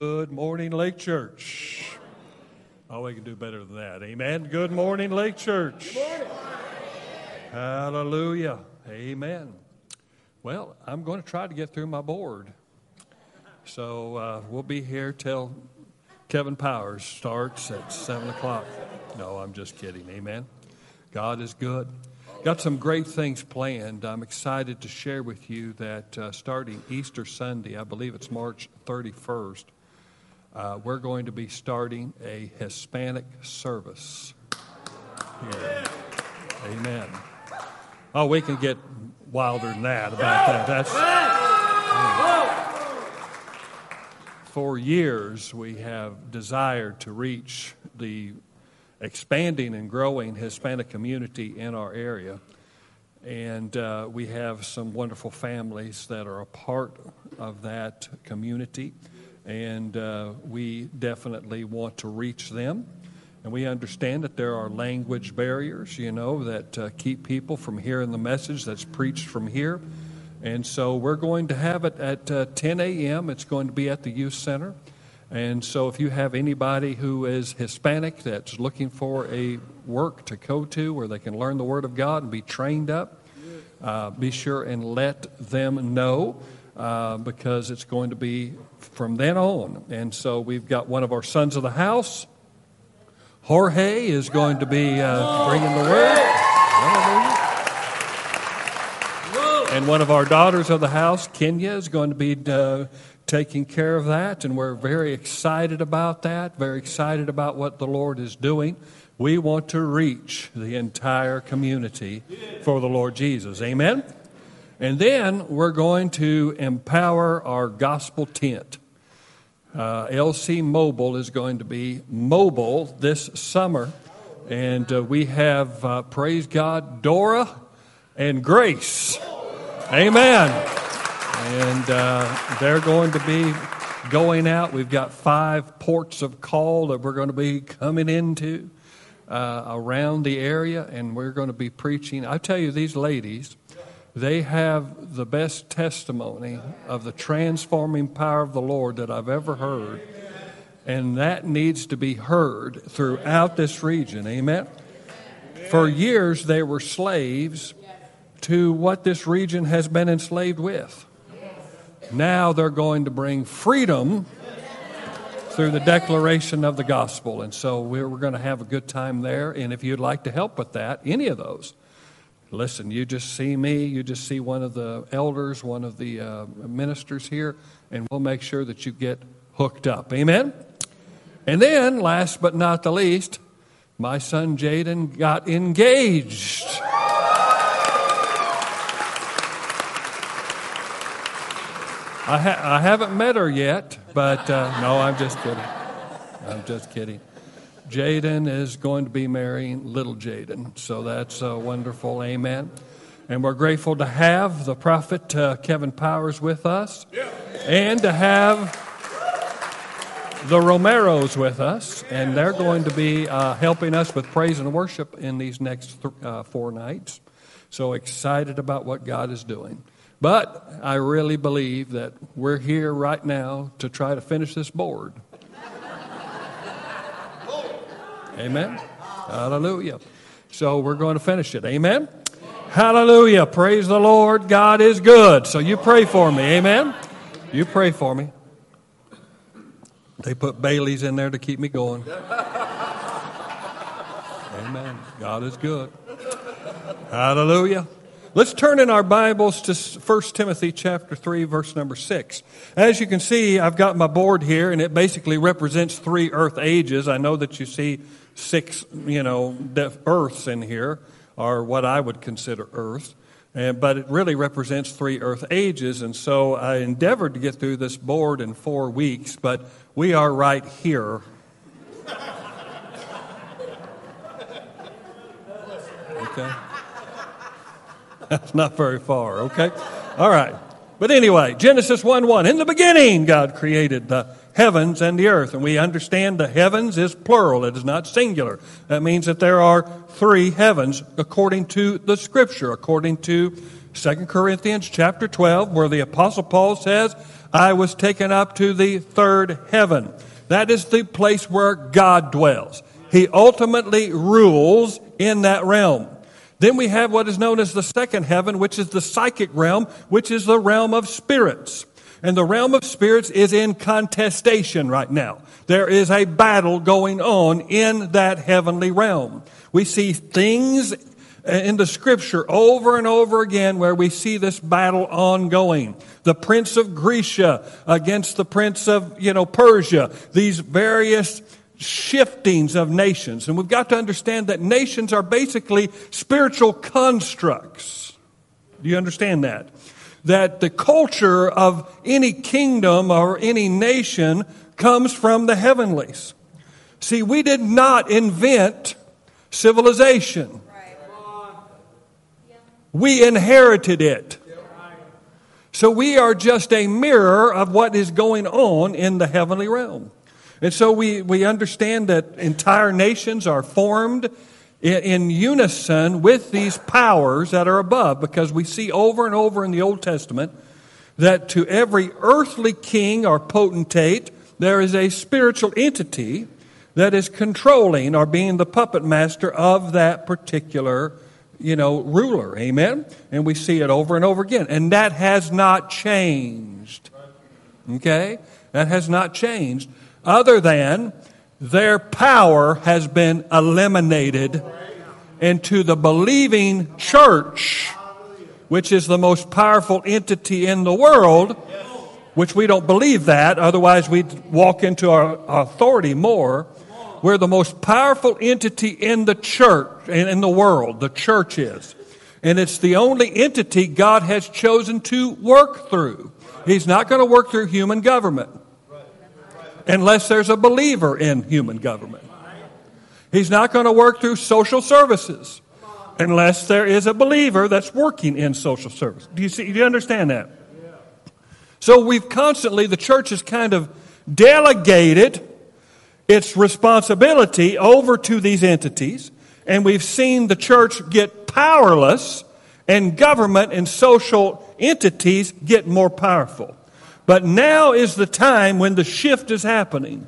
Good morning, Lake Church. Oh, we can do better than that. Amen. Good morning, Lake Church. Hallelujah. Amen. Well, I'm going to try to get through my board. So uh, we'll be here till Kevin Powers starts at 7 o'clock. No, I'm just kidding. Amen. God is good. Got some great things planned. I'm excited to share with you that uh, starting Easter Sunday, I believe it's March 31st, uh, we're going to be starting a Hispanic service. Here. Amen. Oh, we can get wilder than that about that. That's. For years, we have desired to reach the expanding and growing Hispanic community in our area. And uh, we have some wonderful families that are a part of that community. And uh, we definitely want to reach them. And we understand that there are language barriers, you know, that uh, keep people from hearing the message that's preached from here. And so we're going to have it at uh, 10 a.m. It's going to be at the Youth Center. And so, if you have anybody who is Hispanic that's looking for a work to go to where they can learn the Word of God and be trained up, uh, be sure and let them know uh, because it's going to be from then on. And so, we've got one of our sons of the house, Jorge, is going to be uh, bringing the Word. And one of our daughters of the house, Kenya, is going to be uh, taking care of that, and we're very excited about that, very excited about what the Lord is doing. We want to reach the entire community for the Lord Jesus. Amen? And then we're going to empower our gospel tent. Uh, LC Mobile is going to be mobile this summer. And uh, we have, uh, praise God, Dora and Grace. Amen. And uh, they're going to be going out. We've got five ports of call that we're going to be coming into uh, around the area, and we're going to be preaching. I tell you, these ladies, they have the best testimony of the transforming power of the Lord that I've ever heard. And that needs to be heard throughout this region. Amen. For years, they were slaves to what this region has been enslaved with. Now they're going to bring freedom through the declaration of the gospel. And so we're, going to have a good time there. And if you'd like to help with that, any of those, listen, you just see me, you just see one of the elders, one of the uh, ministers here, and we'll make sure that you get hooked up. Amen? And then, last but not the least, my son Jaden got engaged. I, ha- I haven't met her yet, but uh, no, I'm just kidding. I'm just kidding. Jaden is going to be marrying little Jaden, so that's uh, wonderful. Amen. And we're grateful to have the prophet uh, Kevin Powers with us and to have the Romeros with us, and they're going to be uh, helping us with praise and worship in these next th- uh, four nights. So excited about what God is doing. But I really believe that we're here right now to try to finish this board. Amen. Hallelujah. So we're going to finish it. Amen. Hallelujah. Praise the Lord. God is good. So you pray for me. Amen. You pray for me. They put Bailey's in there to keep me going. Amen. God is good. Hallelujah. Let's turn in our Bibles to 1 Timothy chapter 3 verse number 6. As you can see, I've got my board here and it basically represents three earth ages. I know that you see six, you know, earths in here are what I would consider earth. And, but it really represents three earth ages. And so I endeavored to get through this board in four weeks, but we are right here. Okay. That's not very far, okay? All right. But anyway, Genesis 1 1. In the beginning, God created the heavens and the earth. And we understand the heavens is plural, it is not singular. That means that there are three heavens according to the scripture, according to 2 Corinthians chapter 12, where the apostle Paul says, I was taken up to the third heaven. That is the place where God dwells. He ultimately rules in that realm. Then we have what is known as the second heaven, which is the psychic realm, which is the realm of spirits. And the realm of spirits is in contestation right now. There is a battle going on in that heavenly realm. We see things in the scripture over and over again where we see this battle ongoing. The prince of Grecia against the prince of, you know, Persia. These various shiftings of nations. And we've got to understand that nations are basically spiritual constructs. Do you understand that? That the culture of any kingdom or any nation comes from the heavenlies. See, we did not invent civilization. We inherited it. So we are just a mirror of what is going on in the heavenly realm. And so we, we understand that entire nations are formed in, unison with these powers that are above because we see over and over in the Old Testament that to every earthly king or potentate, there is a spiritual entity that is controlling or being the puppet master of that particular you know, ruler. Amen? And we see it over and over again. And that has not changed. Okay? That has not changed, other than their power has been eliminated into the believing church, which is the most powerful entity in the world, which we don't believe that, otherwise we'd walk into our authority more. We're the most powerful entity in the church, in the world. The church is. And it's the only entity God has chosen to work through. He's not going to work through human government unless there's a believer in human government. He's not going to work through social services unless there is a believer that's working in social service. Do you see? Do you understand that? So we've constantly, the church has kind of delegated its responsibility over to these entities, and we've seen the church get powerless and government and social entities get more powerful. But now is the time when the shift is happening.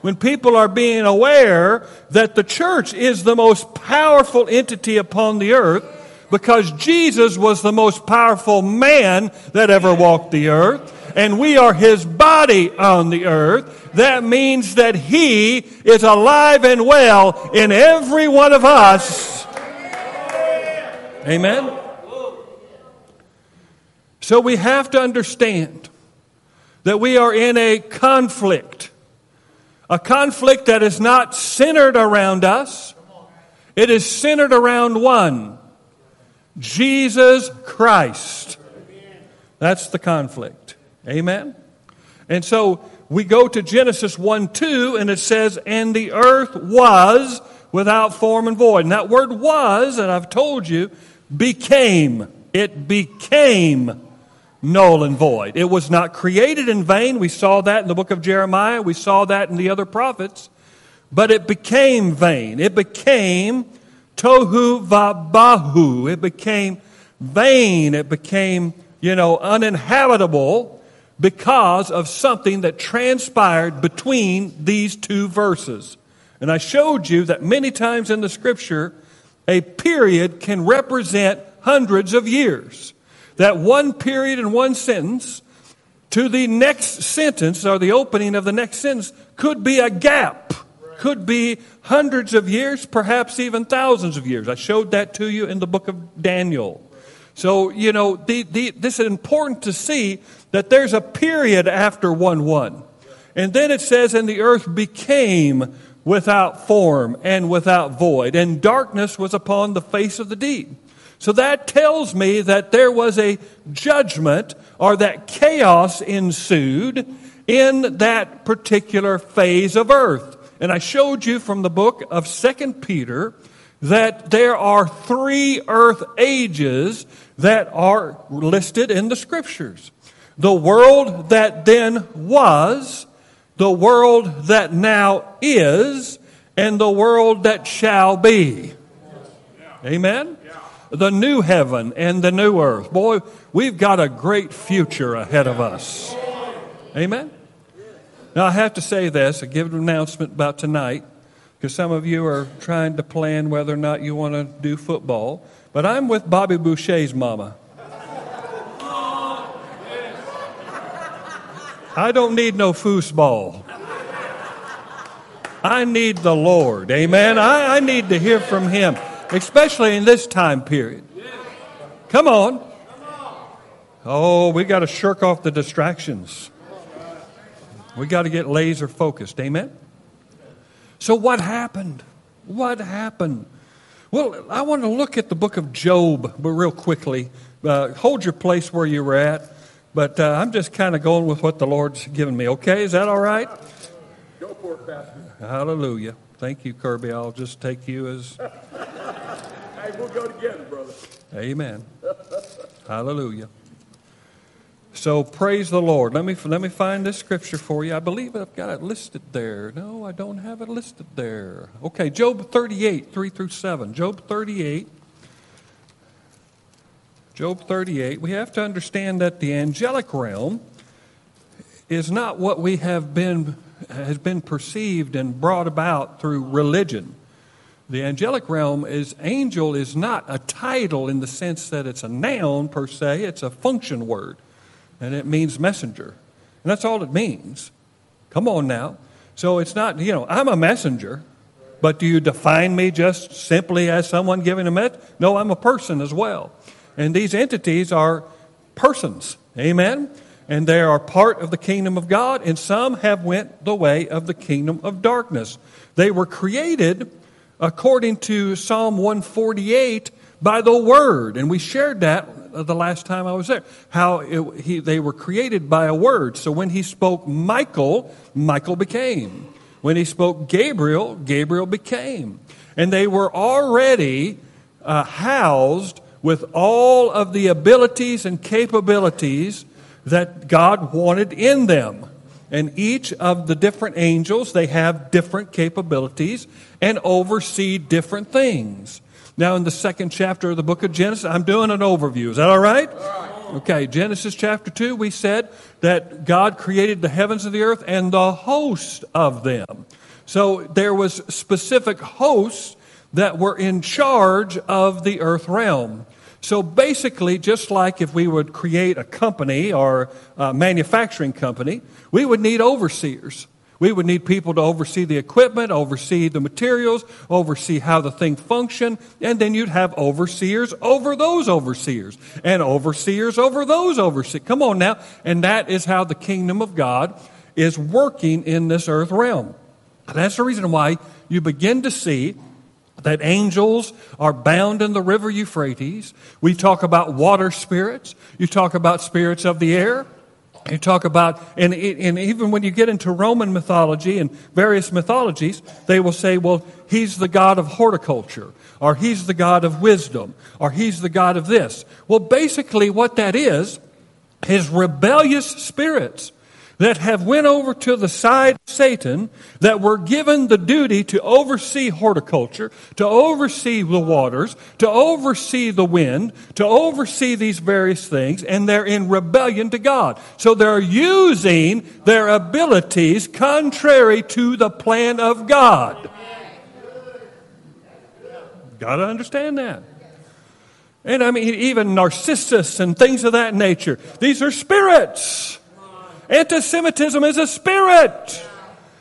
When people are being aware that the church is the most powerful entity upon the earth because Jesus was the most powerful man that ever walked the earth and we are his body on the earth, that means that he is alive and well in every one of us. Amen? So we have to understand that we are in a conflict. A conflict that is not centered around us, it is centered around one Jesus Christ. That's the conflict. Amen? And so we go to Genesis 1 2, and it says, And the earth was without form and void. And that word was, and I've told you, became. It became null and void. It was not created in vain. We saw that in the book of Jeremiah. We saw that in the other prophets. But it became vain. It became tohu vabahu. It became vain. It became, you know, uninhabitable because of something that transpired between these two verses. And I showed you that many times in the scripture, a period can represent hundreds of years. That one period in one sentence to the next sentence or the opening of the next sentence could be a gap, could be hundreds of years, perhaps even thousands of years. I showed that to you in the book of Daniel. So, you know, the, the, this is important to see that there's a period after 1 1. And then it says, and the earth became without form and without void, and darkness was upon the face of the deep. So that tells me that there was a judgment or that chaos ensued in that particular phase of earth. And I showed you from the book of Second Peter that there are three earth ages that are listed in the scriptures the world that then was, the world that now is, and the world that shall be. Amen? The new heaven and the new earth. Boy, we've got a great future ahead of us. Amen? Now, I have to say this, I give an announcement about tonight, because some of you are trying to plan whether or not you want to do football. But I'm with Bobby Boucher's mama. I don't need no foosball. I need the Lord. Amen. I, I need to hear from Him, especially in this time period. Come on. Oh, we got to shirk off the distractions. We got to get laser focused. Amen. So, what happened? What happened? Well, I want to look at the book of Job, but real quickly. Uh, hold your place where you were at, but uh, I'm just kind of going with what the Lord's given me. Okay, is that all right? Go for it, Pastor. Hallelujah. Thank you, Kirby. I'll just take you as. Hey, we'll go together, brother. Amen. Hallelujah. So praise the Lord. Let me let me find this scripture for you. I believe I've got it listed there. No, I don't have it listed there. Okay, Job 38, 3 through 7. Job 38. Job 38. We have to understand that the angelic realm is not what we have been has been perceived and brought about through religion. The angelic realm is angel is not a title in the sense that it's a noun per se, it's a function word and it means messenger. And that's all it means. Come on now. So it's not, you know, I'm a messenger, but do you define me just simply as someone giving a message? No, I'm a person as well. And these entities are persons. Amen? And they are part of the kingdom of God, and some have went the way of the kingdom of darkness. They were created according to Psalm 148 by the word, and we shared that the last time I was there. How it, he, they were created by a word. So when he spoke Michael, Michael became. When he spoke Gabriel, Gabriel became. And they were already uh, housed with all of the abilities and capabilities that God wanted in them. And each of the different angels, they have different capabilities and oversee different things. Now, in the second chapter of the book of Genesis, I'm doing an overview. Is that all right? Okay, Genesis chapter 2, we said that God created the heavens and the earth and the host of them. So there was specific hosts that were in charge of the earth realm. So basically, just like if we would create a company or a manufacturing company, we would need overseers. We would need people to oversee the equipment, oversee the materials, oversee how the thing functioned, and then you'd have overseers over those overseers, and overseers over those overseers. Come on now. And that is how the kingdom of God is working in this earth realm. That's the reason why you begin to see that angels are bound in the river Euphrates. We talk about water spirits. You talk about spirits of the air. You talk about, and, and even when you get into Roman mythology and various mythologies, they will say, well, he's the god of horticulture, or he's the god of wisdom, or he's the god of this. Well, basically, what that is, is rebellious spirits that have went over to the side of Satan that were given the duty to oversee horticulture, to oversee the waters, to oversee the wind, to oversee these various things, and they're in rebellion to God. So they're using their abilities contrary to the plan of God. Got to understand that. And I mean, even Narcissus and things of that nature. These are spirits. Anti Semitism is a spirit.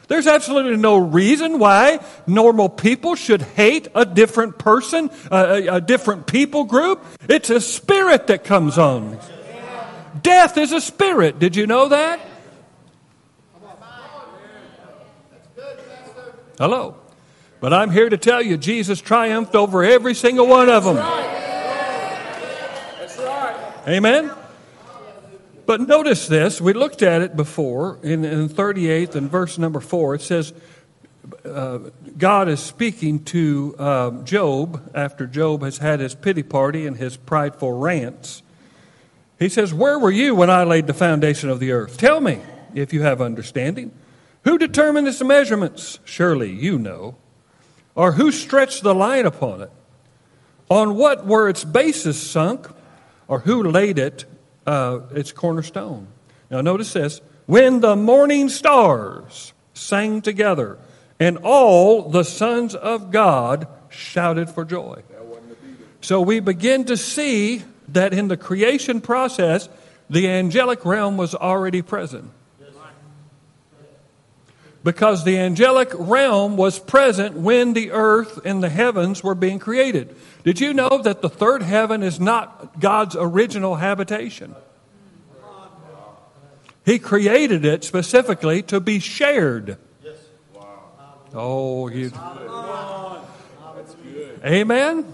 There's absolutely no reason why normal people should hate a different person, a, a, different people group. It's a spirit that comes on. Death is a spirit. Did you know that? Hello. But I'm here to tell you, Jesus triumphed over every single one of them. Amen. But notice this. We looked at it before in, in 38th and verse number 4. It says, uh, God is speaking to uh, Job after Job has had his pity party and his prideful rants. He says, Where were you when I laid the foundation of the earth? Tell me if you have understanding. Who determined its measurements? Surely you know. Or who stretched the line upon it? On what were its bases sunk? Or who laid it uh, its cornerstone. Now, notice this when the morning stars sang together, and all the sons of God shouted for joy. So we begin to see that in the creation process, the angelic realm was already present. Because the angelic realm was present when the earth and the heavens were being created. Did you know that the third heaven is not God's original habitation? He created it specifically to be shared. Oh, you. Amen.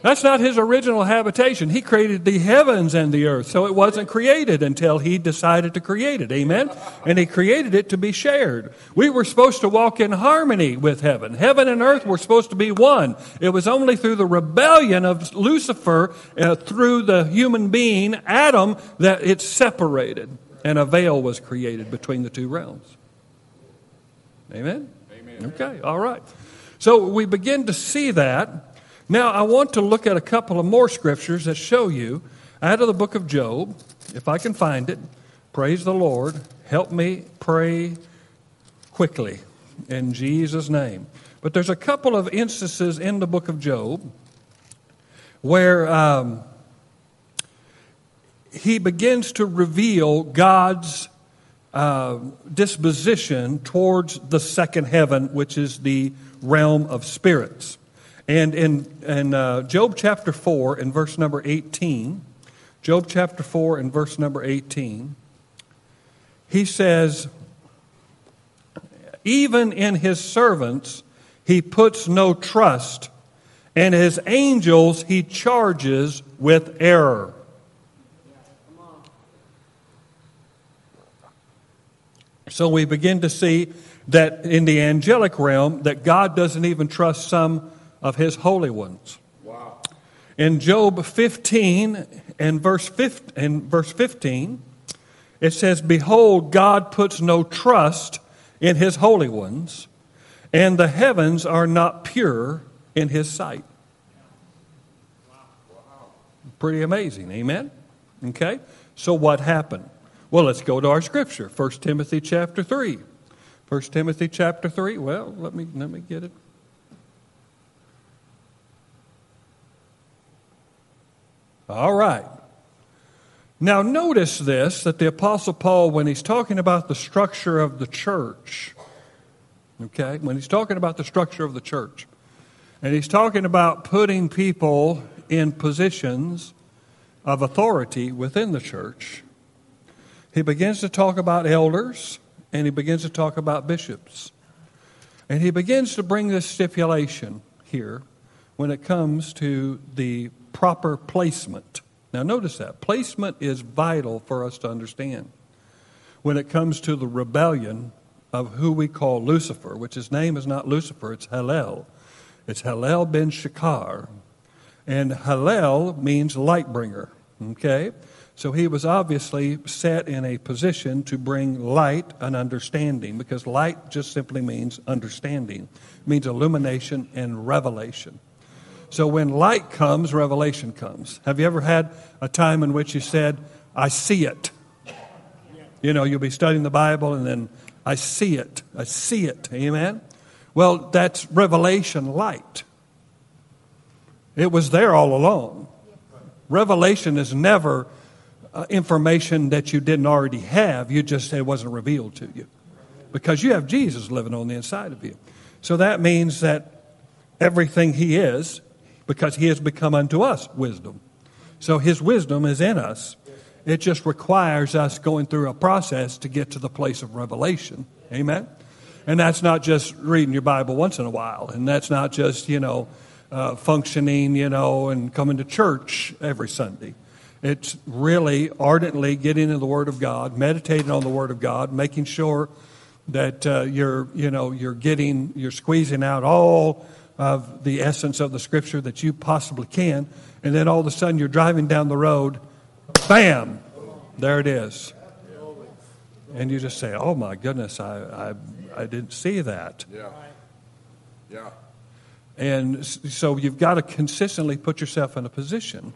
That's not his original habitation. He created the heavens and the earth, so it wasn't created until he decided to create it. Amen? And he created it to be shared. We were supposed to walk in harmony with heaven. Heaven and earth were supposed to be one. It was only through the rebellion of Lucifer, uh, through the human being, Adam, that it separated and a veil was created between the two realms. Amen? Amen. Okay, all right. So we begin to see that. Now, I want to look at a couple of more scriptures that show you out of the book of Job, if I can find it. Praise the Lord. Help me pray quickly in Jesus' name. But there's a couple of instances in the book of Job where um, he begins to reveal God's uh, disposition towards the second heaven, which is the realm of spirits. And in, in uh, Job chapter 4 and verse number 18, Job chapter 4 and verse number 18, he says, Even in his servants he puts no trust, and his angels he charges with error. So we begin to see that in the angelic realm that God doesn't even trust some of his holy ones. Wow. In Job 15 and verse 15, and verse 15, it says, Behold, God puts no trust in his holy ones, and the heavens are not pure in his sight. Pretty amazing, amen? Okay? So what happened? Well, let's go to our scripture, 1 Timothy chapter 3. 1 Timothy chapter 3. Well, let me let me get it. All right. Now, notice this that the Apostle Paul, when he's talking about the structure of the church, okay, when he's talking about the structure of the church, and he's talking about putting people in positions of authority within the church, he begins to talk about elders and he begins to talk about bishops. And he begins to bring this stipulation here when it comes to the proper placement. Now, notice that. Placement is vital for us to understand. When it comes to the rebellion of who we call Lucifer, which his name is not Lucifer, it's Hallel. It's Hallel ben Shakar. And Hallel means light bringer. Okay? So he was obviously set in a position to bring light and understanding because light just simply means understanding, it means illumination and revelation. So when light comes, revelation comes. Have you ever had a time in which you said, I see it? You know, you'll be studying the Bible and then, I see it. I see it. Amen? Well, that's revelation light. It was there all along. Revelation is never uh, information that you didn't already have. You just it wasn't revealed to you because you have Jesus living on the inside of you. So that means that everything He is because he has become unto us wisdom. So his wisdom is in us. It just requires us going through a process to get to the place of revelation. Amen? And that's not just reading your Bible once in a while. And that's not just, you know, uh, functioning, you know, and coming to church every Sunday. It's really ardently getting into the Word of God, meditating on the Word of God, making sure that uh, you're, you know, you're getting, you're squeezing out all of the essence of the scripture that you possibly can, and then all of a sudden you're driving down the road, bam, there it is. And you just say, oh my goodness, I, I, I didn't see that. Yeah. Yeah. And so you've got to consistently put yourself in a position.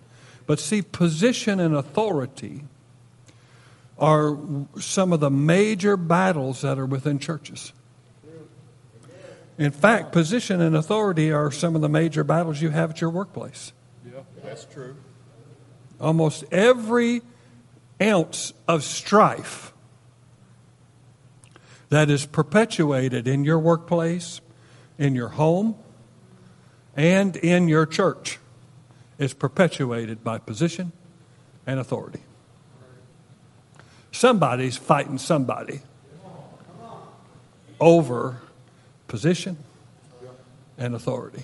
But see, position and authority are some of the major battles that are within churches. In fact, position and authority are some of the major battles you have at your workplace. Yeah, that's true. Almost every ounce of strife that is perpetuated in your workplace, in your home, and in your church is perpetuated by position and authority. Somebody's fighting somebody over position and authority.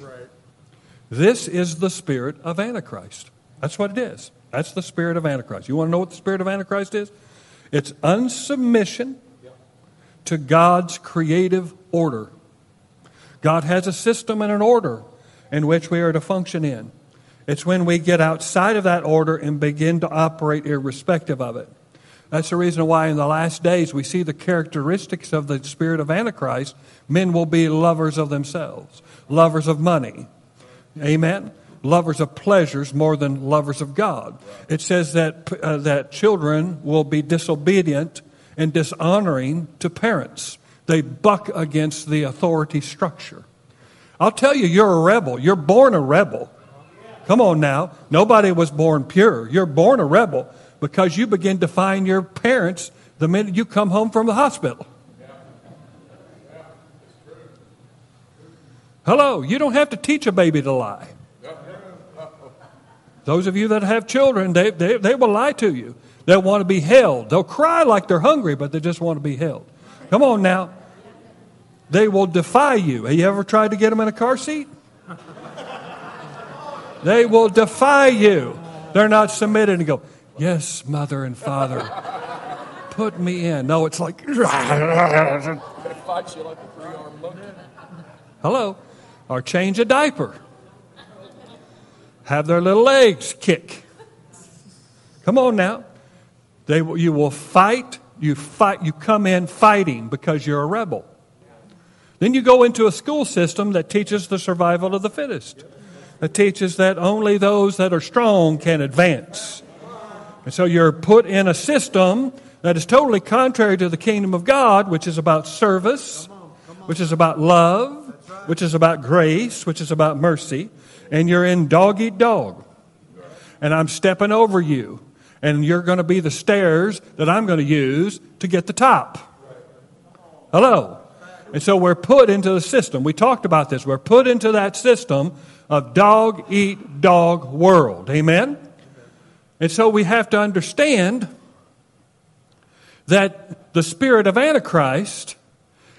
This is the spirit of Antichrist. That's what it is. That's the spirit of Antichrist. You want to know what the spirit of Antichrist is? It's unsubmission to God's creative order. God has a system and an order in which we are to function in. It's when we get outside of that order and begin to operate irrespective of it. That's the reason why in the last days we see the characteristics of the spirit of Antichrist. Men will be lovers of themselves, lovers of money. Amen? Lovers of pleasures more than lovers of God. It says that, uh, that children will be disobedient and dishonoring to parents. They buck against the authority structure. I'll tell you, you're a rebel. You're born a rebel. Come on now. Nobody was born pure. You're born a rebel because you begin to find your parents the minute you come home from the hospital. Hello, you don't have to teach a baby to lie. Those of you that have children, they, they, they will lie to you. They'll want to be held. They'll cry like they're hungry, but they just want to be held. Come on now. They will defy you. Have you ever tried to get them in a car seat? They will defy you. They're not submitted and go, Yes, mother and father, put me in. No, it's like, hello, or change a diaper, have their little legs kick. Come on now. They, you will fight. You fight. You come in fighting because you're a rebel. Then you go into a school system that teaches the survival of the fittest. That teaches that only those that are strong can advance. And so you're put in a system that is totally contrary to the kingdom of God, which is about service, which is about love, which is about grace, which is about mercy. And you're in dog eat dog. And I'm stepping over you. And you're going to be the stairs that I'm going to use to get the top. Hello. And so we're put into the system. We talked about this. We're put into that system of dog eat dog world. Amen? And so we have to understand that the spirit of Antichrist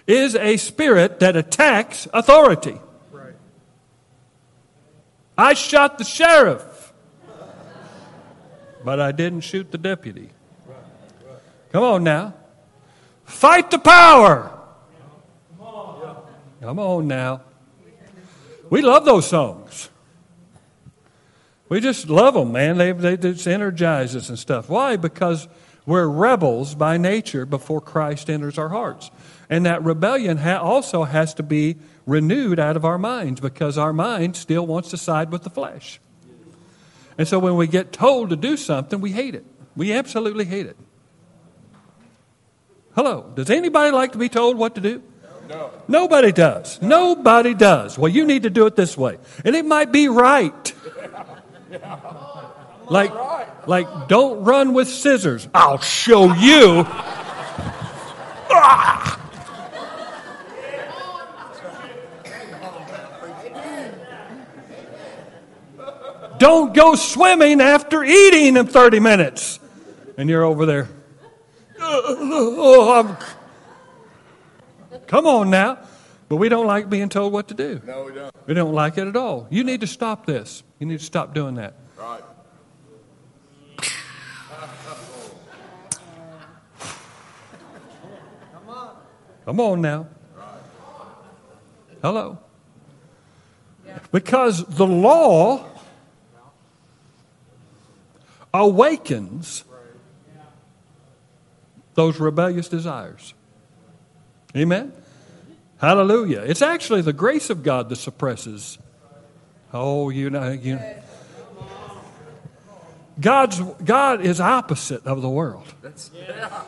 is a spirit that attacks authority. Right. I shot the sheriff, but I didn't shoot the deputy. Come on now. Fight the power. Come on now. We love those songs. We just love them, man. They, they just energize us and stuff. Why? Because we're rebels by nature before Christ enters our hearts. And that rebellion ha- also has to be renewed out of our minds because our mind still wants to side with the flesh. And so when we get told to do something, we hate it. We absolutely hate it. Hello. Does anybody like to be told what to do? No. Nobody does. Nobody does. Well, you need to do it this way. And it might be right. Like, like, don't run with scissors. I'll show you. Don't go swimming after eating in 30 minutes. And you're over there. Oh, Come on now. But we don't like being told what to do. No, we don't. We don't like it at all. You need to stop this. You need to stop doing that. Right. Come on now. Hello. Because the law awakens those rebellious desires. Amen? Hallelujah. It's actually the grace of God that suppresses. Oh, you know, you God's, God is opposite of the world. Yeah.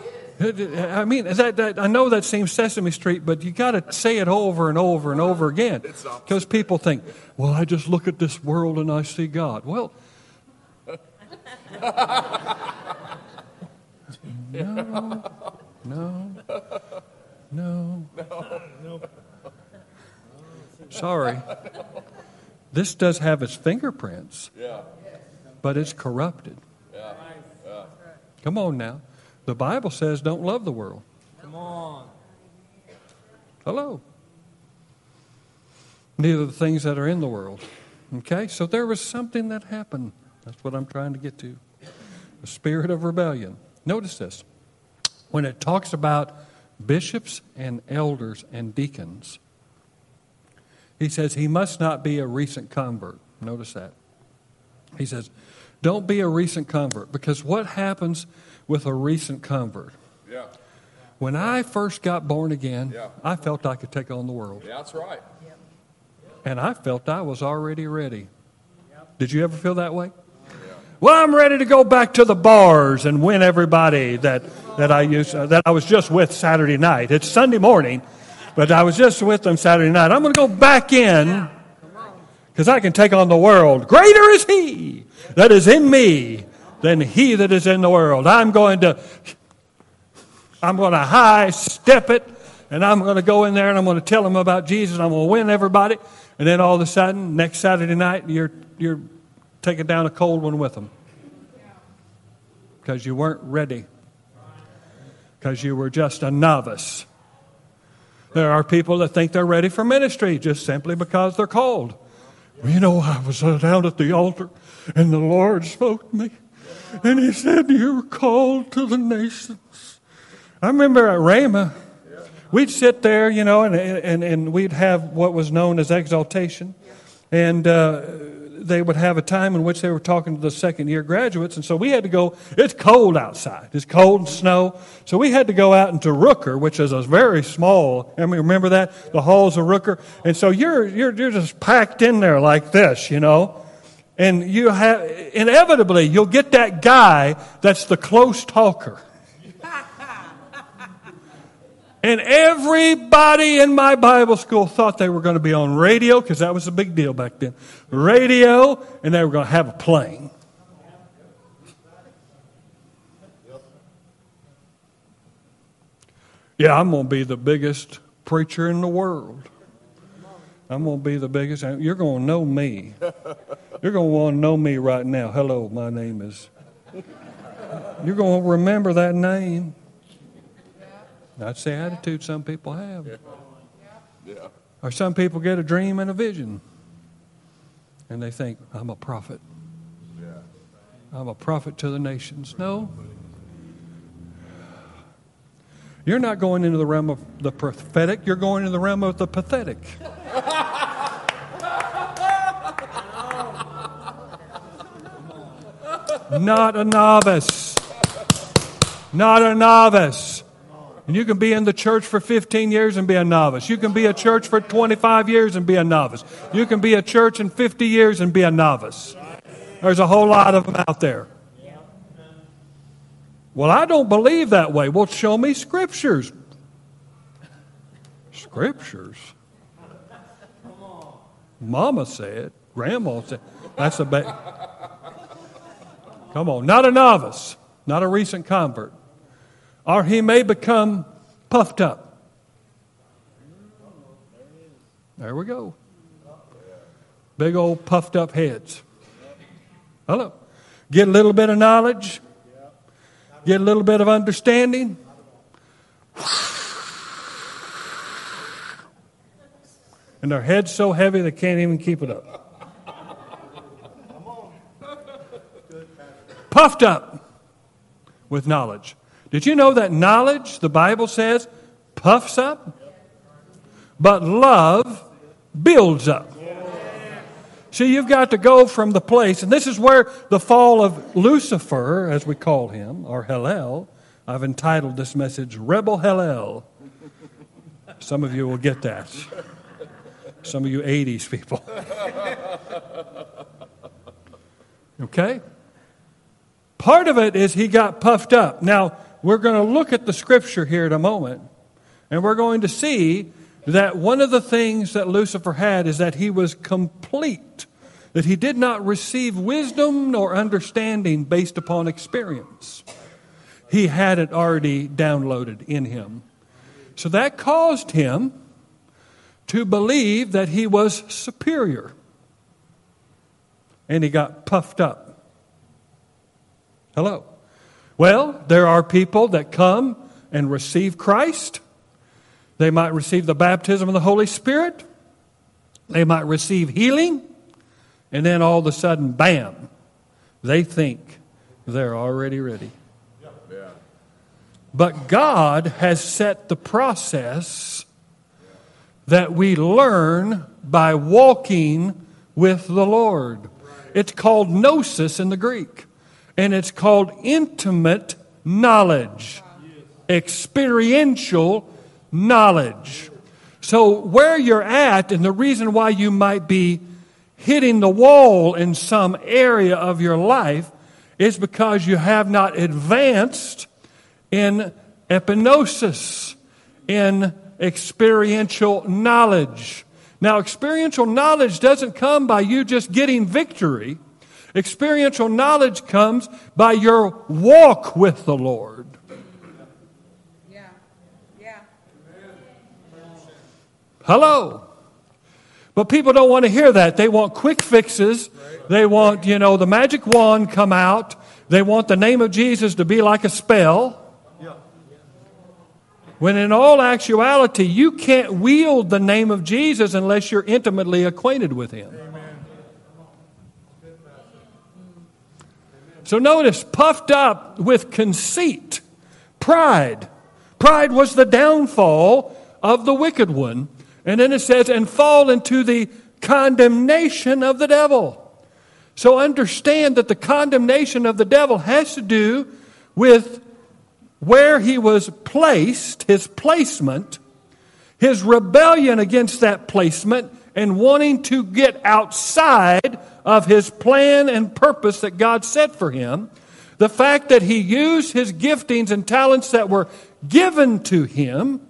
I mean, that, that, I know that seems Sesame Street, but you got to say it over and over and over again. Because people think, well, I just look at this world and I see God. Well, no, no, no, no. Sorry. This does have its fingerprints, Yeah. but it's corrupted. Yeah. Yeah. Come on now. The Bible says don't love the world. Come on. Hello. Neither the things that are in the world. Okay? So there was something that happened. That's what I'm trying to get to. The spirit of rebellion. Notice this. When it talks about bishops and elders and deacons, he says he must not be a recent convert. Notice that. He says, don't be a recent convert because what happens with a recent convert? Yeah. When I first got born again, Yeah. I felt I could take on the world. Yeah, that's right. And I felt I was already ready. Did you ever feel that way? Well, I'm ready to go back to the bars and win everybody that, that I used uh, that I was just with Saturday night. It's Sunday morning, but I was just with them Saturday night. I'm going to go back in because I can take on the world. Greater is He that is in me than He that is in the world. I'm going to I'm going to high step it, and I'm going to go in there and I'm going to tell them about Jesus. I'm going to win everybody, and then all of a sudden, next Saturday night, you're you're taking down a cold one with them because you weren't ready, because you were just a novice. There are people that think they're ready for ministry just simply because they're called. You know, I was down at the altar, and the Lord spoke to me, and He said, "You're called to the nations." I remember at Rhema, we'd sit there, you know, and, and, and we'd have what was known as exaltation. And uh, they would have a time in which they were talking to the second year graduates. And so we had to go, it's cold outside. It's cold and snow. So we had to go out into Rooker, which is a very small, I mean, remember that? The halls of Rooker. And so you're, you're, you're just packed in there like this, you know. And you have, inevitably, you'll get that guy that's the close talker. And everybody in my Bible school thought they were going to be on radio because that was a big deal back then. Radio, and they were going to have a plane. Yeah, I'm going to be the biggest preacher in the world. I'm going to be the biggest. You're going to know me. You're going to want to know me right now. Hello, my name is. You're going to remember that name. That's the attitude some people have. Yeah. Or some people get a dream and a vision. And they think, I'm a prophet. Yeah. I'm a prophet to the nations. No. You're not going into the realm of the prophetic, you're going into the realm of the pathetic. not a novice. Not a novice. And you can be in the church for 15 years and be a novice. You can be a church for 25 years and be a novice. You can be a church in 50 years and be a novice. There's a whole lot of them out there. Well, I don't believe that way. Well, show me scriptures. Scriptures? Mama said, Grandma said. That's a bad. Come on, not a novice, not a recent convert or he may become puffed up. There we go. Big old puffed up heads. Hello. Get a little bit of knowledge, get a little bit of understanding. And their head's so heavy they can't even keep it up. Puffed up with knowledge. Did you know that knowledge, the Bible says, puffs up? But love builds up. See, you've got to go from the place, and this is where the fall of Lucifer, as we call him, or Hillel, I've entitled this message, Rebel Hillel. Some of you will get that. Some of you 80s people. Okay? Part of it is he got puffed up. Now, we're going to look at the scripture here in a moment, and we're going to see that one of the things that Lucifer had is that he was complete, that he did not receive wisdom nor understanding based upon experience. He had it already downloaded in him. So that caused him to believe that he was superior. And he got puffed up. Hello. Well, there are people that come and receive Christ. They might receive the baptism of the Holy Spirit. They might receive healing. And then all of a sudden, bam, they think they're already ready. But God has set the process that we learn by walking with the Lord. It's called gnosis in the Greek, and it's called intimate knowledge, experiential knowledge. So, where you're at, and the reason why you might be hitting the wall in some area of your life is because you have not advanced in epignosis, in experiential knowledge. Now, experiential knowledge doesn't come by you just getting victory. Experiential knowledge comes by your walk with the Lord. Yeah. Yeah. Hello. But people don't want to hear that. They want quick fixes. They want, you know, the magic wand come out. They want the name of Jesus to be like a spell. When in all actuality, you can't wield the name of Jesus unless you're intimately acquainted with him. So notice, puffed up with conceit, pride. Pride was the downfall of the wicked one. And then it says, and fall into the condemnation of the devil. So understand that the condemnation of the devil has to do with where he was placed, his placement, his rebellion against that placement, and wanting to get outside of his plan and purpose that God set for him. The fact that he used his giftings and talents that were given to him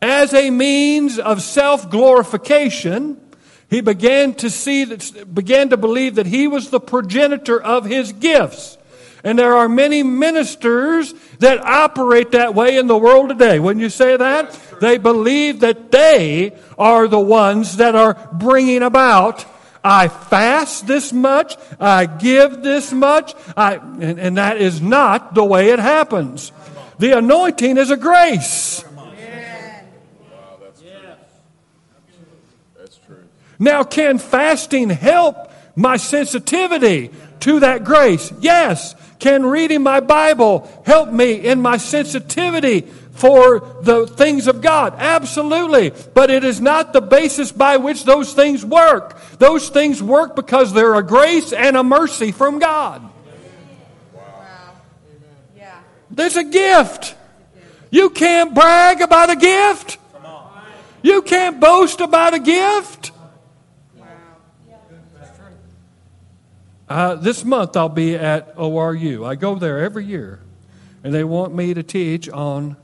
as a means of self glorification. He began to see that, began to believe that he was the progenitor of his gifts. And there are many ministers that operate that way in the world today. Wouldn't you say that? They believe that they are the ones that are bringing about. I fast this much. I give this much. I, and, and that is not the way it happens. The anointing is a grace. Now, can fasting help my sensitivity to that grace? Yes. Can reading my Bible help me in my sensitivity for the things of God? Absolutely. But it is not the basis by which those things work. Those things work because they're a grace and a mercy from God. Yeah. There's a gift. You can't brag about a gift. You can't boast about a gift. Uh, this month I'll be at ORU. I go there every year, and they want me to teach on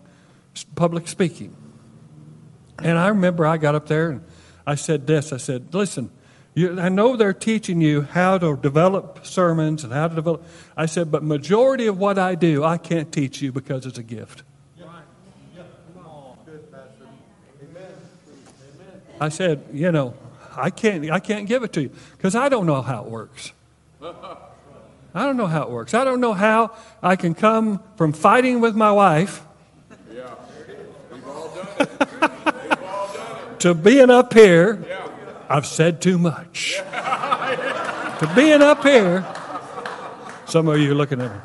public speaking. And I remember I got up there and I said this I said, Listen, you, I know they're teaching you how to develop sermons and how to develop. I said, but majority of what I do, I can't teach you because it's a gift. I said, you know, I can't, I can't give it to you because I don't know how it works. I don't know how it works. I don't know how I can come from fighting with my wife Yeah. We've all done it. We've all done it. To being up here. I've said too much. to being up here. Some of you are looking at me.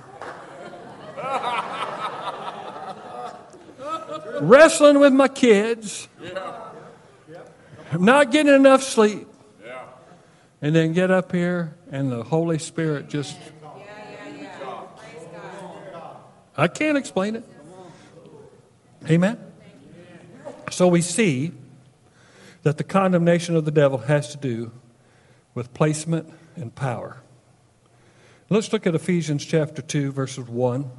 Wrestling with my kids. Not getting enough sleep. And then get up here and the Holy Spirit just. I can't explain it. Amen? So we see that the condemnation of the devil has to do with placement and power. Let's look at Ephesians chapter 2, verses 1.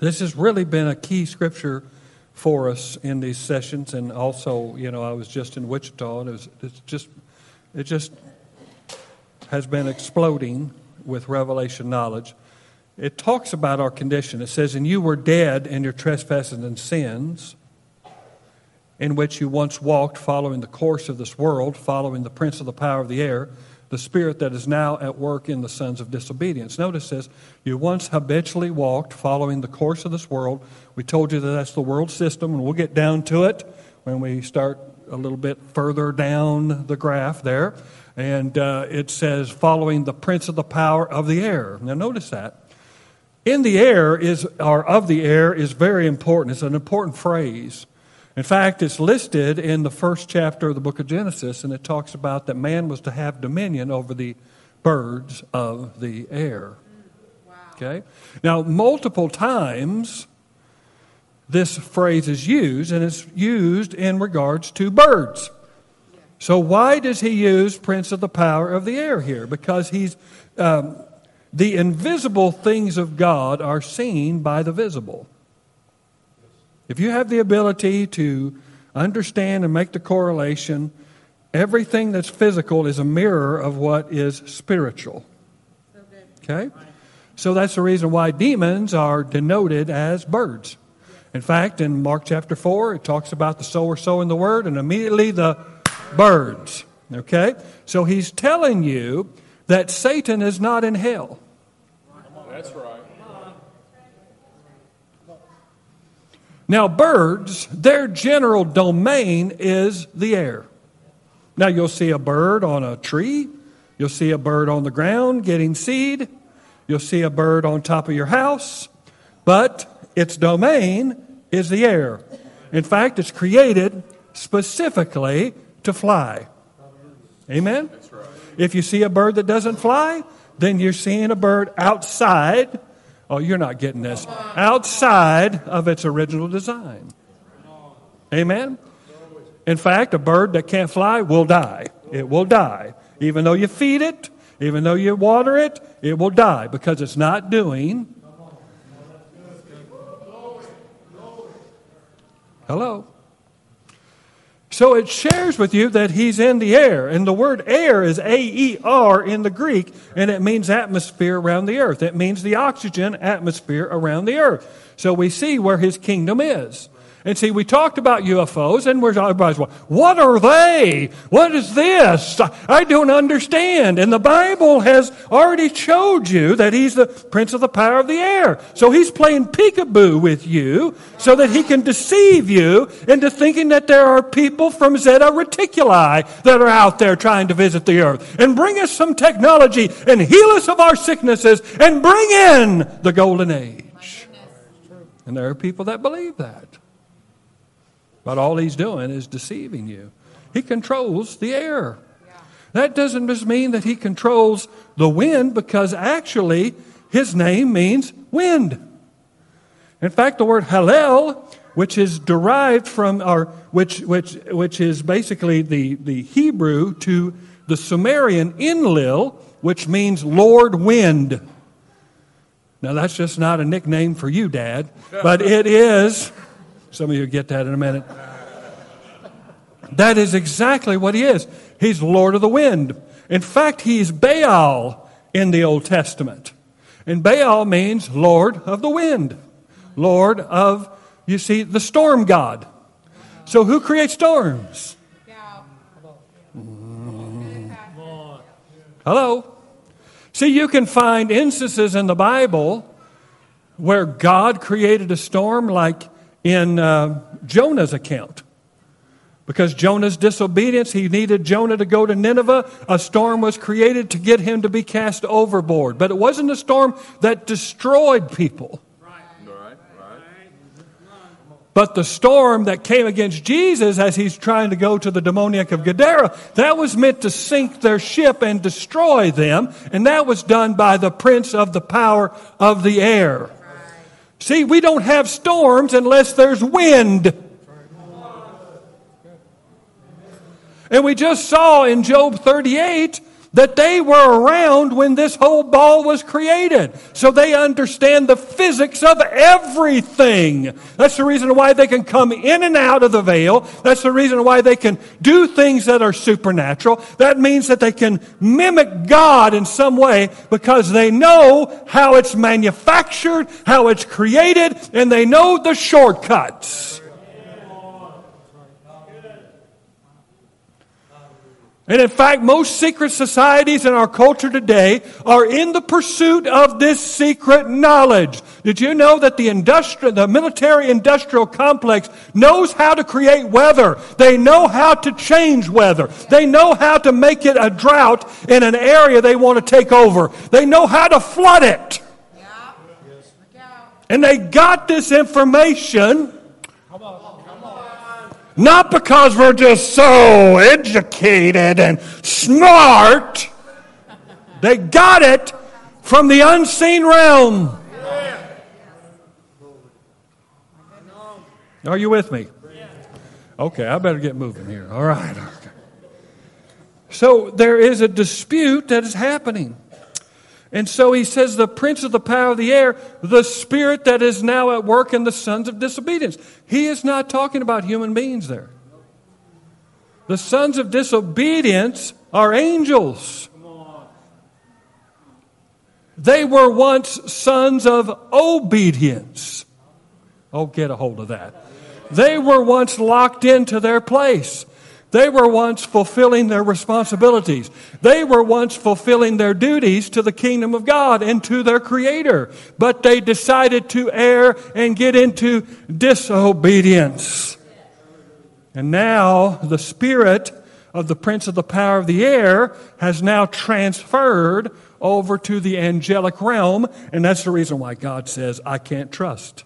This has really been a key scripture for us in these sessions, and also, you know, I was just in Wichita, and it was, it's just, it just has been exploding with revelation knowledge. It talks about our condition. It says, And you were dead in your trespasses and sins, in which you once walked, following the course of this world, following the prince of the power of the air, the spirit that is now at work in the sons of disobedience. Notice this you once habitually walked, following the course of this world. We told you that that's the world system, and we'll get down to it when we start a little bit further down the graph there. And uh, it says, following the prince of the power of the air. Now, notice that. In the air is, or of the air, is very important. It's an important phrase. In fact, it's listed in the first chapter of the book of Genesis, and it talks about that man was to have dominion over the birds of the air. Okay? Now, multiple times this phrase is used, and it's used in regards to birds. So, why does he use Prince of the Power of the Air here? Because he's. Um, the invisible things of God are seen by the visible. If you have the ability to understand and make the correlation, everything that's physical is a mirror of what is spiritual. Okay? So that's the reason why demons are denoted as birds. In fact, in Mark chapter 4, it talks about the sower sowing the word and immediately the birds. Okay? So he's telling you that Satan is not in hell. That's right. Now, birds, their general domain is the air. Now, you'll see a bird on a tree, you'll see a bird on the ground getting seed, you'll see a bird on top of your house, but its domain is the air. In fact, it's created specifically to fly. Amen? If you see a bird that doesn't fly, then you're seeing a bird outside. Oh, you're not getting this. Outside of its original design. Amen? In fact, a bird that can't fly will die. It will die. Even though you feed it, even though you water it, it will die because it's not doing. Hello? So it shares with you that he's in the air. And the word air is A E R in the Greek, and it means atmosphere around the earth. It means the oxygen atmosphere around the earth. So we see where his kingdom is. And see, we talked about UFOs, and we're everybody's well, what are they? What is this? I don't understand. And the Bible has already showed you that he's the prince of the power of the air. So he's playing peekaboo with you so that he can deceive you into thinking that there are people from Zeta Reticuli that are out there trying to visit the earth and bring us some technology and heal us of our sicknesses and bring in the golden age. And there are people that believe that. But all he's doing is deceiving you. He controls the air. That doesn't just mean that he controls the wind, because actually his name means wind. In fact, the word Hallel, which is derived from, or which, which, which is basically the, the Hebrew to the Sumerian Enlil, which means Lord Wind. Now, that's just not a nickname for you, Dad, but it is some of you get that in a minute. That is exactly what he is. He's Lord of the wind. In fact, he's Baal in the Old Testament. And Baal means Lord of the wind, Lord of, you see, the storm god. So who creates storms? Hello? See, you can find instances in the Bible where God created a storm, like in uh, Jonah's account. Because Jonah's disobedience, he needed Jonah to go to Nineveh. A storm was created to get him to be cast overboard. But it wasn't a storm that destroyed people. But the storm that came against Jesus as he's trying to go to the demoniac of Gadara, that was meant to sink their ship and destroy them. And that was done by the prince of the power of the air. See, we don't have storms unless there's wind. And we just saw in Job 38 that they were around when this whole ball was created. So they understand the physics of everything. That's the reason why they can come in and out of the veil. That's the reason why they can do things that are supernatural. That means that they can mimic God in some way because they know how it's manufactured, how it's created, and they know the shortcuts. And in fact, most secret societies in our culture today are in the pursuit of this secret knowledge. Did you know that the industrial, the military industrial complex knows how to create weather? They know how to change weather. They know how to make it a drought in an area they want to take over. They know how to flood it. Yeah. And they got this information not because we're just so educated and smart. They got it from the unseen realm. Are you with me? Okay, I better get moving here. All right. So there is a dispute that is happening. And so he says, the prince of the power of the air, the spirit that is now at work in the sons of disobedience. He is not talking about human beings there. The sons of disobedience are angels. They were once sons of obedience. Oh, get a hold of that. They were once locked into their place. They were once fulfilling their responsibilities. They were once fulfilling their duties to the kingdom of God and to their Creator. But they decided to err and get into disobedience. And now the spirit of the prince of the power of the air has now transferred over to the angelic realm. And that's the reason why God says, I can't trust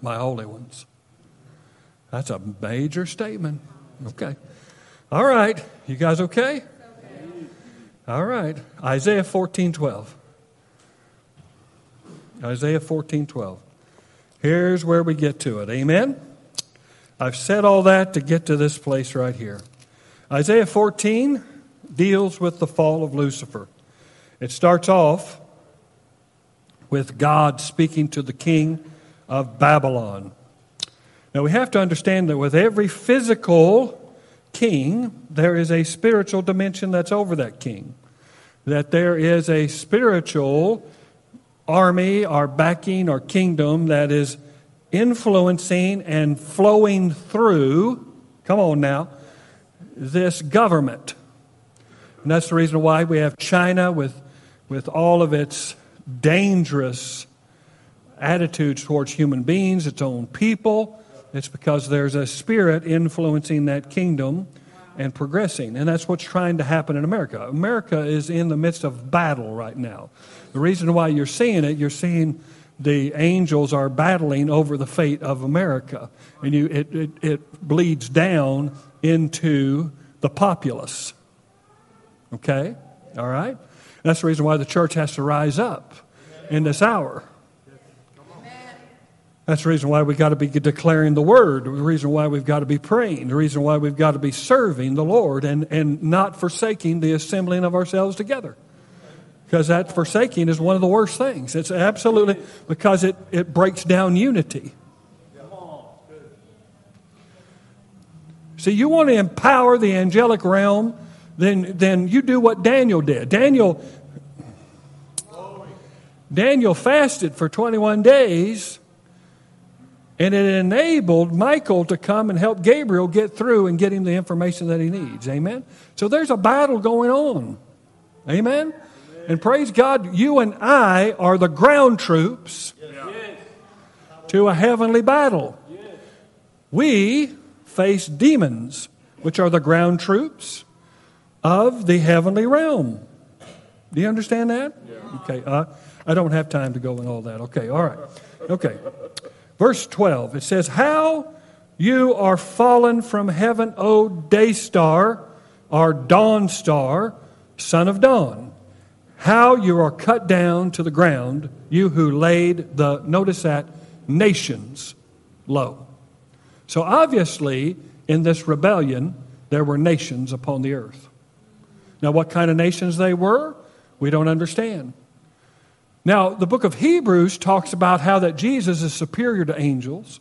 my holy ones. That's a major statement. Okay. All right. You guys okay? All right. Isaiah 14 12. Isaiah 14 12. Here's where we get to it. Amen? I've said all that to get to this place right here. Isaiah 14 deals with the fall of Lucifer. It starts off with God speaking to the king of Babylon. Now we have to understand that with every physical king, there is a spiritual dimension that's over that king. That there is a spiritual army or backing or kingdom that is influencing and flowing through, come on now, this government. And that's the reason why we have China with, with all of its dangerous attitudes towards human beings, its own people. It's because there's a spirit influencing that kingdom and progressing. And that's what's trying to happen in America. America is in the midst of battle right now. The reason why you're seeing it, you're seeing the angels are battling over the fate of America. And you, it, it, it bleeds down into the populace. Okay? All right? That's the reason why the church has to rise up in this hour. That's the reason why we've got to be declaring the word, the reason why we've got to be praying, the reason why we've got to be serving the Lord and, and not forsaking the assembling of ourselves together. Because that forsaking is one of the worst things. It's absolutely because it, it breaks down unity. See, you want to empower the angelic realm, then, then you do what Daniel did. Daniel, Daniel fasted for 21 days and it enabled Michael to come and help Gabriel get through and get him the information that he needs. Amen? So there's a battle going on. Amen? And praise God, you and I are the ground troops to a heavenly battle. We face demons, which are the ground troops of the heavenly realm. Do you understand that? Okay. Uh, I don't have time to go in all that. Okay. All right. Okay. Verse 12, it says, How you are fallen from heaven, O day star, or dawn star, son of dawn. How you are cut down to the ground, you who laid the, notice that, nations low. So obviously, in this rebellion, there were nations upon the earth. Now, what kind of nations they were, we don't understand. Now, the book of Hebrews talks about how that Jesus is superior to angels.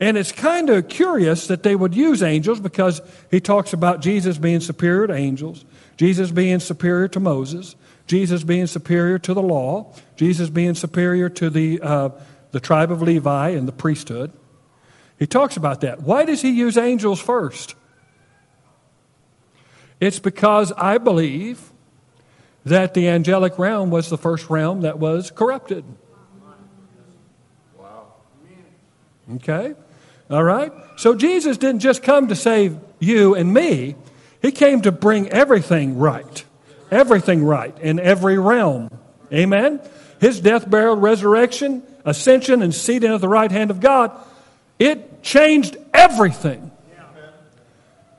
And it's kind of curious that they would use angels because he talks about Jesus being superior to angels, Jesus being superior to Moses, Jesus being superior to the law, Jesus being superior to the, uh, the tribe of Levi and the priesthood. He talks about that. Why does he use angels first? It's because I believe that the angelic realm was the first realm that was corrupted. Okay? All right? So Jesus didn't just come to save you and me, He came to bring everything right. Everything right in every realm. Amen? His death, burial, resurrection, ascension, and seating at the right hand of God, it changed everything.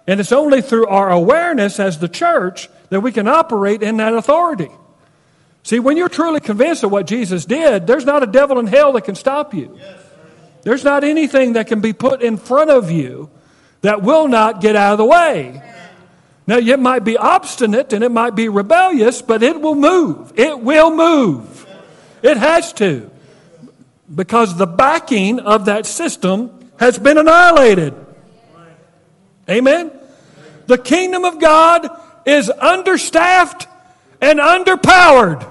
And it's only through our awareness as the church that we can operate in that authority. See, when you're truly convinced of what Jesus did, there's not a devil in hell that can stop you. There's not anything that can be put in front of you that will not get out of the way. Now, it might be obstinate and it might be rebellious, but it will move. It will move. It has to. Because the backing of that system has been annihilated. Amen? The kingdom of God is understaffed and underpowered.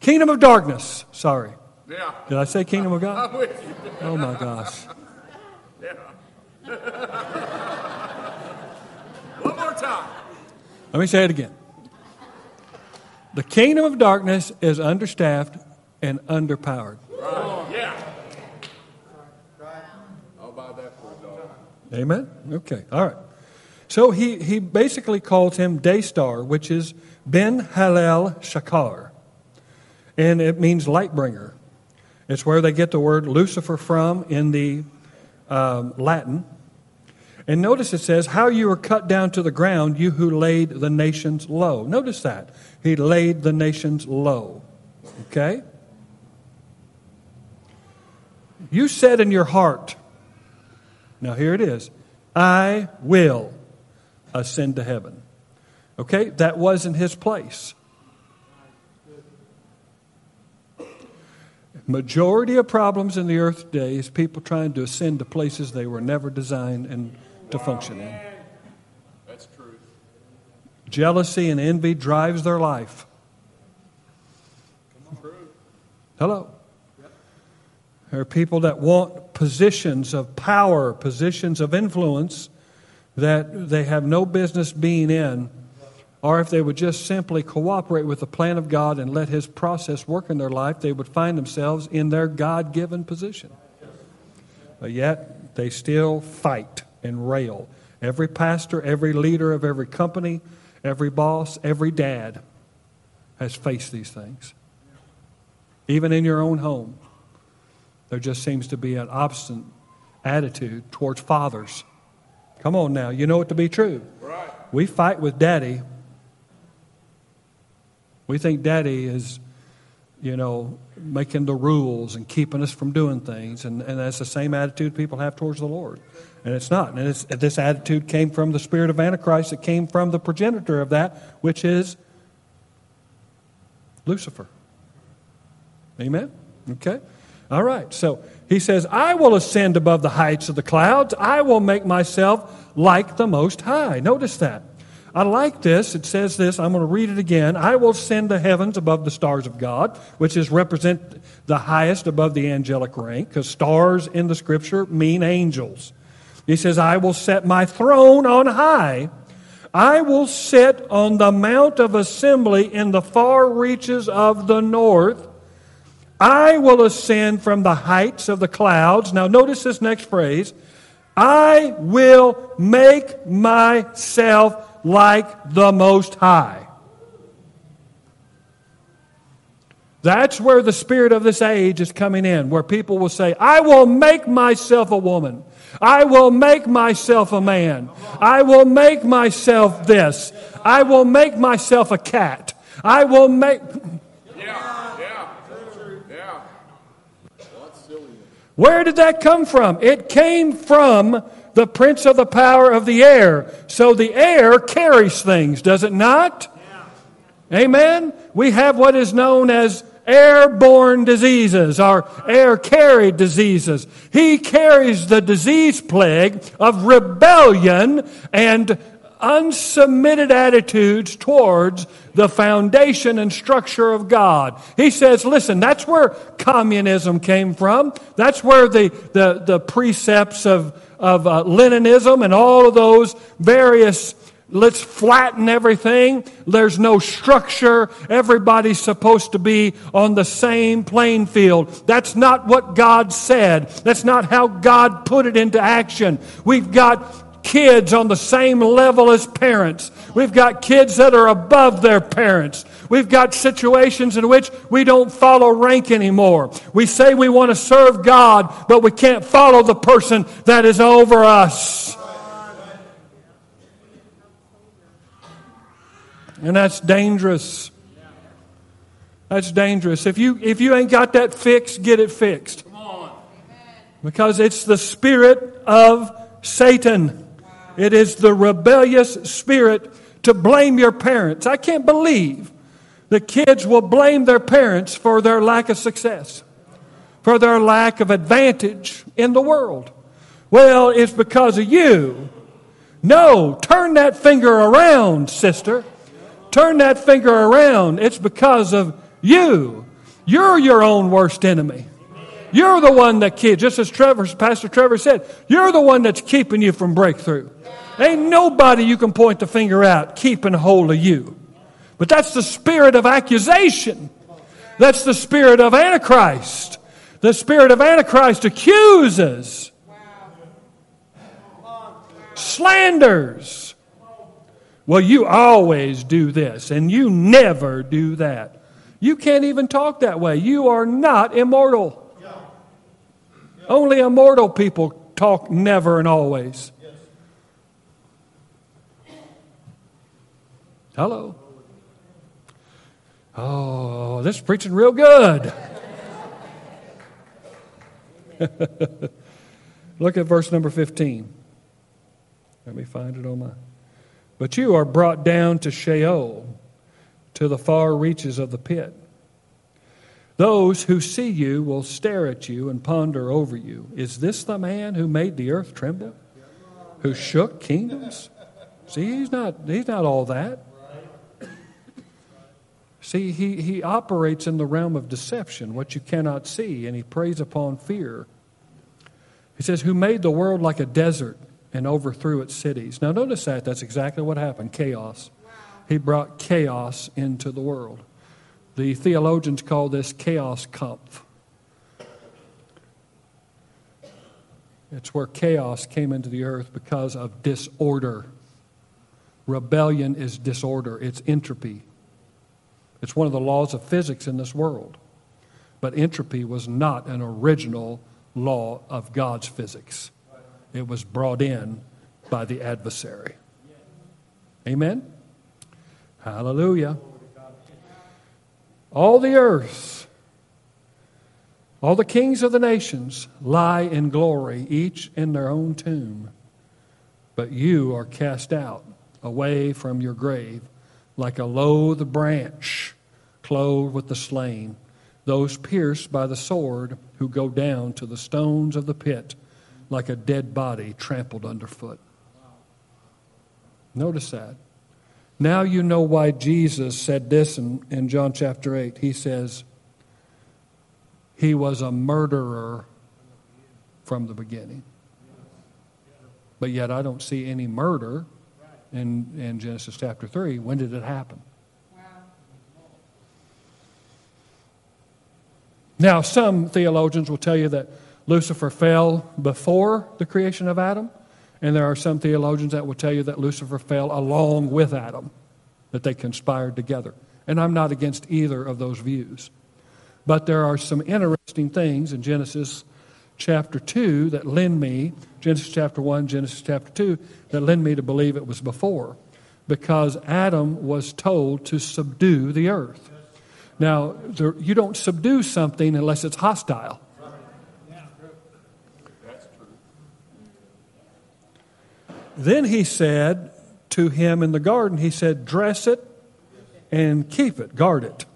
Kingdom of darkness. Sorry. Yeah. Did I say kingdom of God? I'm with you. Oh my gosh. Yeah. One more time. Let me say it again. The kingdom of darkness is understaffed and underpowered. Right. Yeah. I'll buy that for a dollar. Amen? Okay, all right. So he, he basically calls him Daystar, which is Ben Halel Shakar. And it means light bringer. It's where they get the word Lucifer from in the um, Latin. And notice it says, How you were cut down to the ground, you who laid the nations low. Notice that. He laid the nations low. Okay? You said in your heart, now here it is, I will ascend to heaven. Okay? That wasn't his place. Majority of problems in the earth today is people trying to ascend to places they were never designed and to function in. That's truth. Jealousy and envy drives their life. Hello. There are people that want positions of power, positions of influence that they have no business being in, or if they would just simply cooperate with the plan of God and let His process work in their life, they would find themselves in their God given position. But yet, they still fight and rail. Every pastor, every leader of every company, every boss, every dad has faced these things. Even in your own home, there just seems to be an obstinate attitude towards fathers. Come on now, you know it to be true. Right. We fight with daddy. We think daddy is, you know, making the rules and keeping us from doing things. And, and that's the same attitude people have towards the Lord. And it's not. And it's, this attitude came from the spirit of Antichrist. It came from the progenitor of that, which is Lucifer. Amen? Okay? All right. So he says, I will ascend above the heights of the clouds. I will make myself like the Most High. Notice that. I like this. It says this. I'm going to read it again. I will send the heavens above the stars of God, which is represent the highest above the angelic rank, because stars in the scripture mean angels. He says, I will set my throne on high. I will sit on the mount of assembly in the far reaches of the north. I will ascend from the heights of the clouds. Now, notice this next phrase I will make myself like the Most High. That's where the spirit of this age is coming in, where people will say, I will make myself a woman. I will make myself a man. I will make myself this. I will make myself a cat. I will make. Yeah. Yeah. Yeah. Where did that come from? It came from the prince of the power of the air. So the air carries things, does it not? Amen? We have what is known as airborne diseases or air carried diseases. He carries the disease plague of rebellion and unsubmitted attitudes towards the foundation and structure of God. He says, listen, that's where communism came from. That's where the, the, the precepts of, of uh, Leninism and all of those various Let's flatten everything. There's no structure. Everybody's supposed to be on the same playing field. That's not what God said. That's not how God put it into action. We've got kids on the same level as parents. We've got kids that are above their parents. We've got situations in which we don't follow rank anymore. We say we want to serve God, but we can't follow the person that is over us. And that's dangerous. That's dangerous. If you, if you ain't got that fixed, get it fixed. Because it's the spirit of Satan. It is the rebellious spirit to blame your parents. I can't believe the kids will blame their parents for their lack of success, for their lack of advantage in the world. Well, it's because of you. No, turn that finger around, sister. Turn that finger around. It's because of you. You're your own worst enemy. You're the one that keeps, just as Trevor, Pastor Trevor said, you're the one that's keeping you from breakthrough. Ain't nobody you can point the finger at keeping hold of you. But that's the spirit of accusation. That's the spirit of Antichrist. The spirit of Antichrist accuses, slanders, well, you always do this, and you never do that. You can't even talk that way. You are not immortal. Only immortal people talk never and always. Hello. Oh, this is preaching real good. Look at verse number 15. Let me find it on my. But you are brought down to Sheol, to the far reaches of the pit. Those who see you will stare at you and ponder over you. Is this the man who made the earth tremble? Who shook kingdoms? See, he's not, he's not all that. See, he, he operates in the realm of deception, what you cannot see, and he preys upon fear. He says, Who made the world like a desert and overthrew its cities. Now, notice that. That's exactly what happened chaos. He brought chaos into the world. The theologians call this Chaoskampf. It's where chaos came into the earth because of disorder. Rebellion is disorder, it's entropy. It's one of the laws of physics in this world. But entropy was not an original law of God's physics it was brought in by the adversary. Amen? Hallelujah. All the earth, all the kings of the nations lie in glory, each in their own tomb. But you are cast out away from your grave like a loathed branch clothed with the slain, those pierced by the sword who go down to the stones of the pit like a dead body trampled underfoot. Notice that. Now you know why Jesus said this in, in John chapter 8. He says, He was a murderer from the beginning. But yet I don't see any murder in, in Genesis chapter 3. When did it happen? Now, some theologians will tell you that Lucifer fell before the creation of Adam, and there are some theologians that will tell you that Lucifer fell along with Adam, that they conspired together. And I'm not against either of those views. But there are some interesting things in Genesis chapter 2 that lend me, Genesis chapter 1, Genesis chapter 2, that lend me to believe it was before. Because Adam was told to subdue the earth. Now, there, you don't subdue something unless it's hostile. Then he said to him in the garden, he said, dress it and keep it, guard it.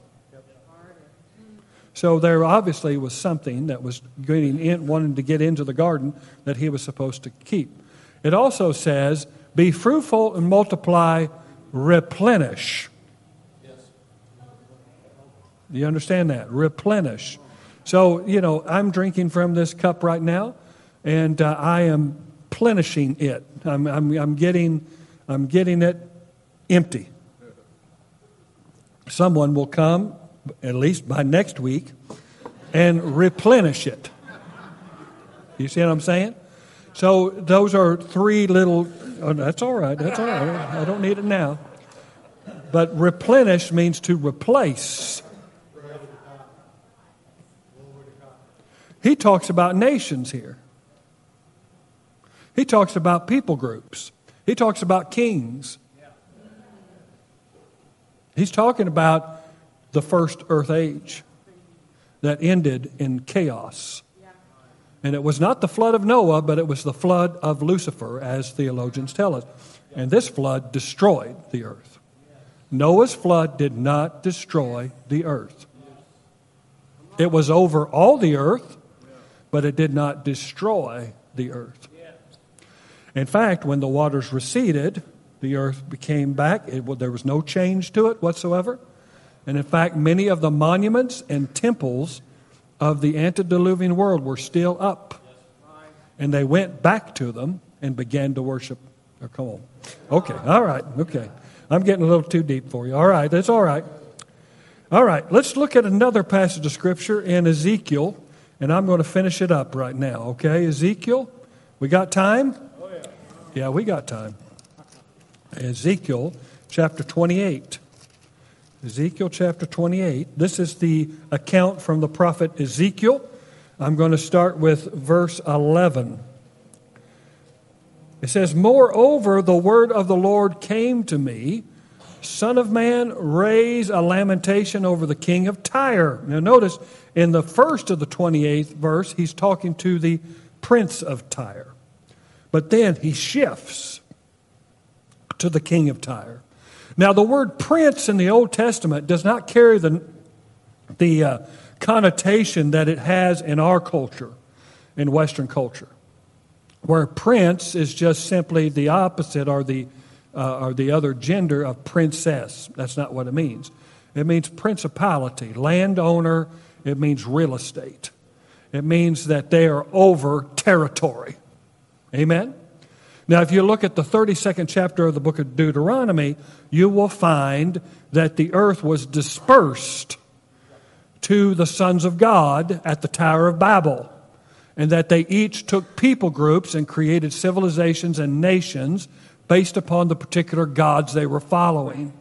So there obviously was something that was getting in, wanting to get into the garden that he was supposed to keep. It also says, be fruitful and multiply, replenish. Do you understand that? Replenish. So, you know, I'm drinking from this cup right now, and uh, I am plenishing it. I'm, I'm, I'm, getting, I'm getting it empty. Someone will come, at least by next week, and replenish it. You see what I'm saying? So those are three little. Oh, that's all right. That's all right. I don't need it now. But replenish means to replace. He talks about nations here. He talks about people groups. He talks about kings. He's talking about the first earth age that ended in chaos. And it was not the flood of Noah, but it was the flood of Lucifer, as theologians tell us. And this flood destroyed the earth. Noah's flood did not destroy the earth. It was over all the earth, but it did not destroy the earth. In fact, when the waters receded, the earth became back. It, there was no change to it whatsoever. And in fact, many of the monuments and temples of the antediluvian world were still up. And they went back to them and began to worship. Oh, come on. Okay, all right, okay. I'm getting a little too deep for you. All right, that's all right. All right, let's look at another passage of Scripture in Ezekiel, and I'm going to finish it up right now, okay? Ezekiel, we got time? Yeah, we got time. Ezekiel chapter 28. Ezekiel chapter 28. This is the account from the prophet Ezekiel. I'm going to start with verse 11. It says, Moreover, the word of the Lord came to me Son of man, raise a lamentation over the king of Tyre. Now, notice in the first of the 28th verse, he's talking to the prince of Tyre. But then he shifts to the king of Tyre. Now, the word prince in the Old Testament does not carry the, the uh, connotation that it has in our culture, in Western culture, where prince is just simply the opposite or the, uh, or the other gender of princess. That's not what it means. It means principality, landowner, it means real estate. It means that they are over territory. Amen? Now, if you look at the 32nd chapter of the book of Deuteronomy, you will find that the earth was dispersed to the sons of God at the Tower of Babel, and that they each took people groups and created civilizations and nations based upon the particular gods they were following.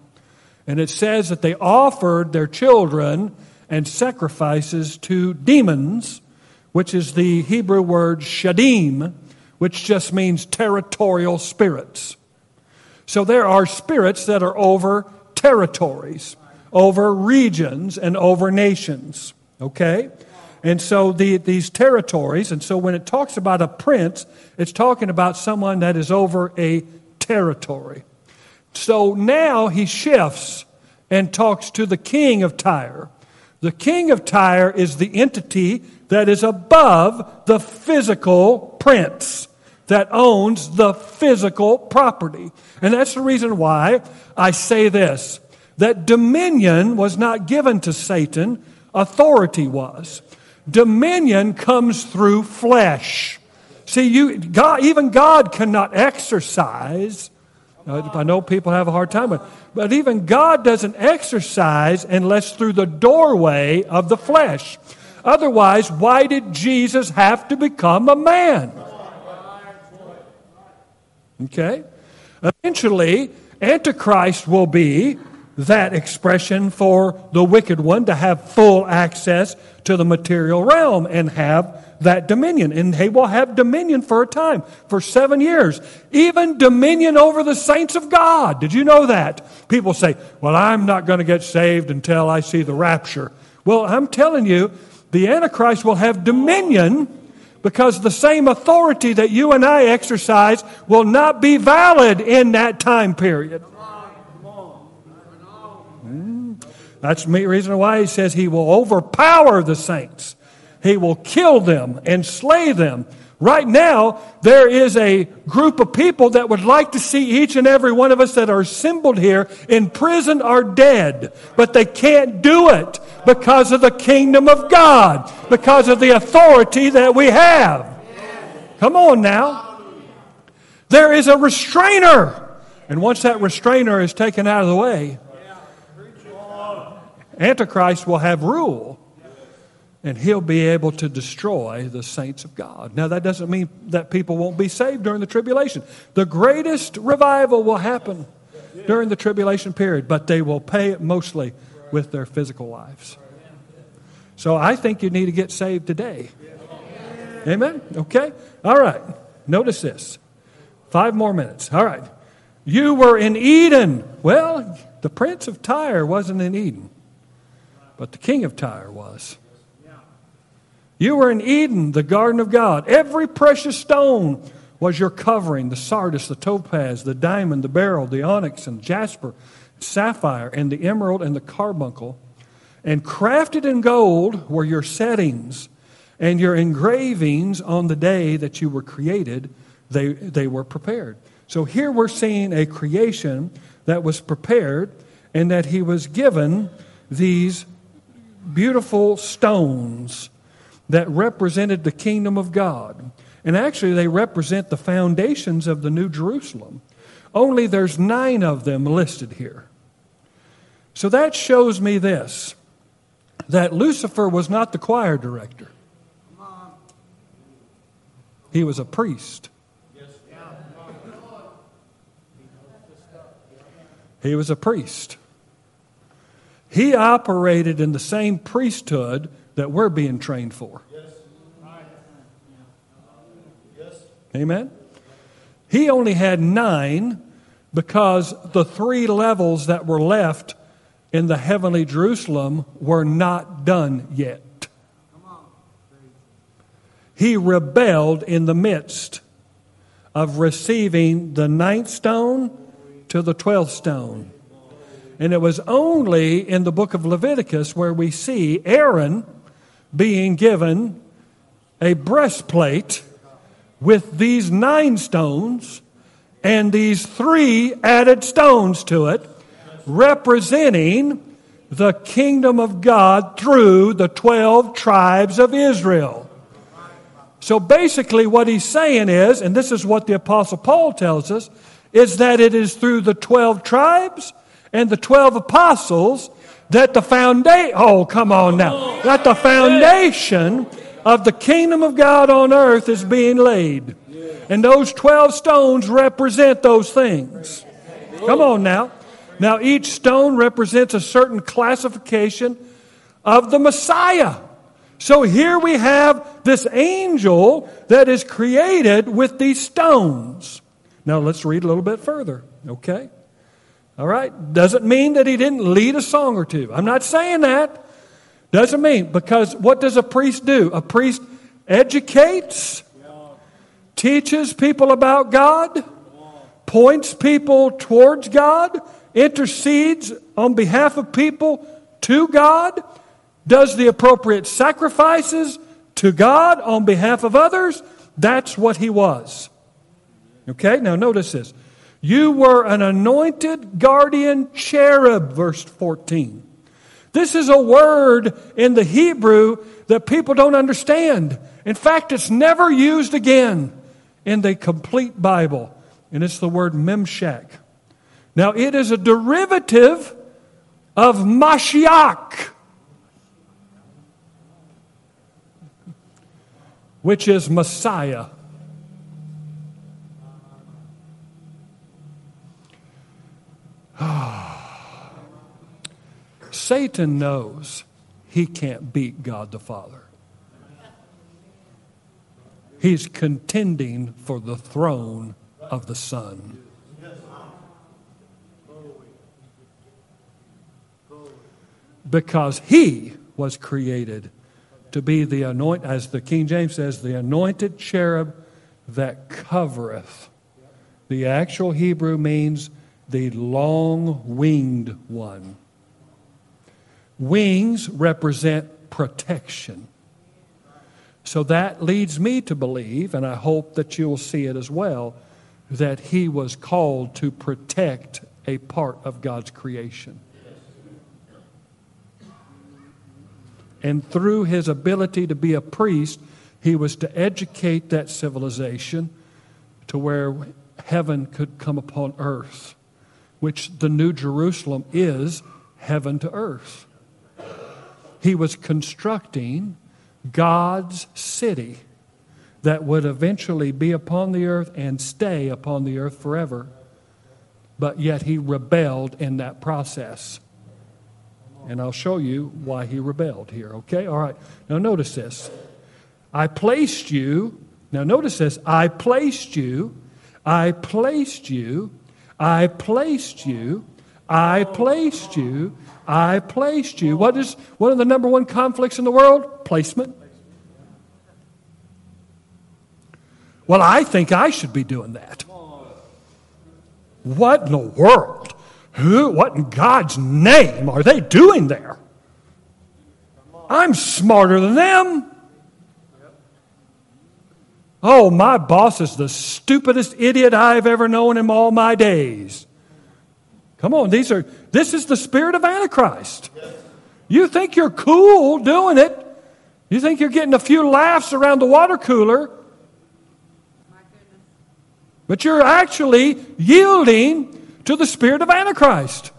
And it says that they offered their children and sacrifices to demons, which is the Hebrew word shadim, which just means territorial spirits. So there are spirits that are over territories, over regions, and over nations. Okay? And so the, these territories, and so when it talks about a prince, it's talking about someone that is over a territory. So now he shifts and talks to the king of Tyre. The king of Tyre is the entity that is above the physical prince that owns the physical property. And that's the reason why I say this that dominion was not given to Satan, authority was. Dominion comes through flesh. See, you, God, even God cannot exercise. I know people have a hard time with, but even God doesn't exercise unless through the doorway of the flesh. Otherwise, why did Jesus have to become a man? Okay? Eventually, Antichrist will be that expression for the wicked one to have full access to the material realm and have that dominion. And he will have dominion for a time, for seven years. Even dominion over the saints of God. Did you know that? People say, well, I'm not going to get saved until I see the rapture. Well, I'm telling you, the Antichrist will have dominion because the same authority that you and I exercise will not be valid in that time period. Mm. That's the reason why he says he will overpower the saints. He will kill them and slay them. Right now, there is a group of people that would like to see each and every one of us that are assembled here in prison or dead, but they can't do it because of the kingdom of God, because of the authority that we have. Come on now. There is a restrainer. And once that restrainer is taken out of the way, Antichrist will have rule and he'll be able to destroy the saints of God. Now, that doesn't mean that people won't be saved during the tribulation. The greatest revival will happen during the tribulation period, but they will pay it mostly with their physical lives. So I think you need to get saved today. Amen? Okay? All right. Notice this. Five more minutes. All right. You were in Eden. Well, the prince of Tyre wasn't in Eden, but the king of Tyre was. You were in Eden, the garden of God. Every precious stone was your covering the sardius, the topaz, the diamond, the beryl, the onyx, and jasper, sapphire, and the emerald, and the carbuncle. And crafted in gold were your settings and your engravings on the day that you were created, they, they were prepared. So here we're seeing a creation that was prepared and that he was given these beautiful stones that represented the kingdom of God. And actually, they represent the foundations of the New Jerusalem. Only there's nine of them listed here. So that shows me this that Lucifer was not the choir director, he was a priest. He was a priest. He operated in the same priesthood that we're being trained for. Amen? He only had nine because the three levels that were left in the heavenly Jerusalem were not done yet. He rebelled in the midst of receiving the ninth stone to the twelfth stone. And it was only in the book of Leviticus where we see Aaron being given a breastplate with these nine stones and these three added stones to it, representing the kingdom of God through the 12 tribes of Israel. So basically, what he's saying is, and this is what the Apostle Paul tells us, is that it is through the 12 tribes and the 12 apostles that the foundation, oh, come on now, that the foundation of the kingdom of God on earth is being laid. And those 12 stones represent those things. Come on now. Now, each stone represents a certain classification of the Messiah. So here we have this angel that is created with these stones. Now, let's read a little bit further, okay? All right? Doesn't mean that he didn't lead a song or two. I'm not saying that. Doesn't mean, because what does a priest do? A priest educates, teaches people about God, points people towards God, intercedes on behalf of people to God, does the appropriate sacrifices to God on behalf of others. That's what he was. Okay, now notice this. You were an anointed guardian cherub, verse 14. This is a word in the Hebrew that people don't understand. In fact, it's never used again in the complete Bible, and it's the word memshak. Now, it is a derivative of Mashiach, which is Messiah. Satan knows he can't beat God the Father. He's contending for the throne of the Son. Because he was created to be the anoint, as the King James says, the anointed cherub that covereth. The actual Hebrew means the long winged one. Wings represent protection. So that leads me to believe, and I hope that you will see it as well, that he was called to protect a part of God's creation. And through his ability to be a priest, he was to educate that civilization to where heaven could come upon earth, which the New Jerusalem is heaven to earth. He was constructing God's city that would eventually be upon the earth and stay upon the earth forever. But yet he rebelled in that process. And I'll show you why he rebelled here, okay? All right. Now, notice this. I placed you, now notice this. I placed you, I placed you, I placed you, I placed you, I placed you. What is one of the number one conflicts in the world? Placement. Well, I think I should be doing that. What in the world? Who, what in God's name are they doing there? I'm smarter than them. Oh, my boss is the stupidest idiot I've ever known in all my days. Come on, these are this is the spirit of Antichrist. You think you're cool doing it. You think you're getting a few laughs around the water cooler. But you're actually yielding to the spirit of Antichrist.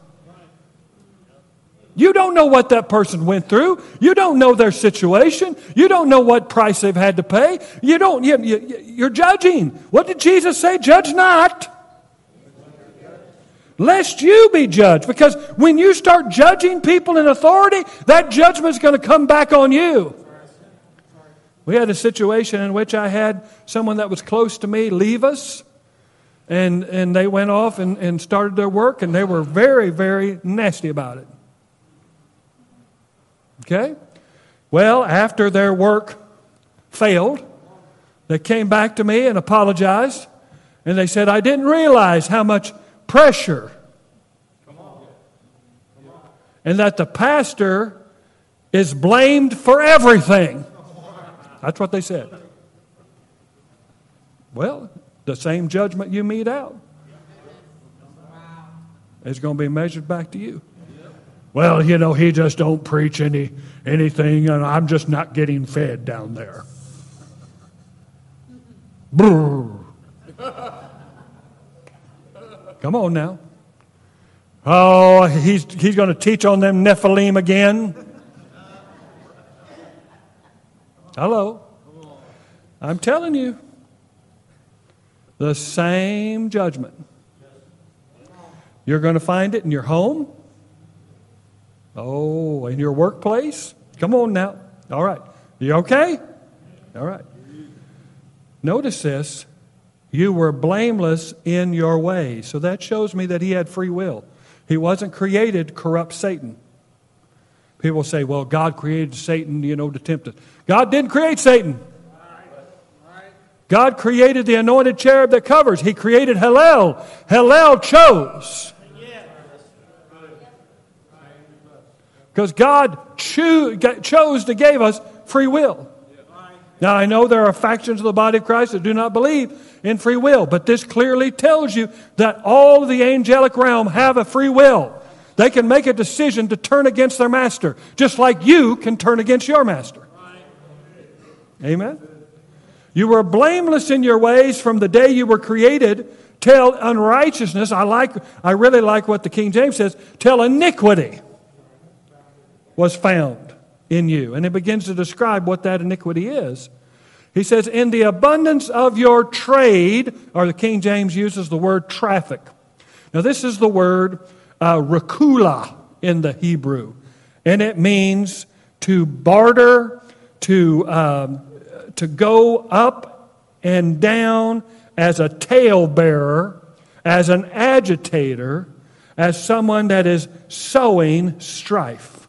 You don't know what that person went through. You don't know their situation. You don't know what price they've had to pay. You don't, you, you, you're judging. What did Jesus say? Judge not, lest you be judged. Because when you start judging people in authority, that judgment is going to come back on you. We had a situation in which I had someone that was close to me leave us and, and they went off and, and started their work, and they were very, very nasty about it. Okay? Well, after their work failed, they came back to me and apologized, and they said, I didn't realize how much pressure and that the pastor is blamed for everything. That's what they said. Well, the same judgment you mete out is going to be measured back to you. Well, you know, he just don't preach any anything, and I'm just not getting fed down there. Come on now. Oh, he's, he's going to teach on them Nephilim again. Hello. I'm telling you. The same judgment. You're going to find it in your home. Oh, in your workplace. Come on now. All right. You okay? All right. Notice this. You were blameless in your ways. So that shows me that he had free will. He wasn't created to corrupt Satan. People say, well, God created Satan, you know, to tempt us. God didn't create Satan. God created the anointed cherub that covers. He created Hillel. Hillel chose. Because God cho- chose to give us free will. Now, I know there are factions of the body of Christ that do not believe in free will, but this clearly tells you that all of the angelic realm have a free will. They can make a decision to turn against their master, just like you can turn against your master. Amen? You were blameless in your ways from the day you were created till unrighteousness. I like, I really like what the King James says, till iniquity was found in you. And it begins to describe what that iniquity is. He says, in the abundance of your trade, or the King James uses the word traffic. Now, this is the word uh, rakula in the Hebrew, and it means to barter, to um, to go up and down as a talebearer, as an agitator, as someone that is sowing strife.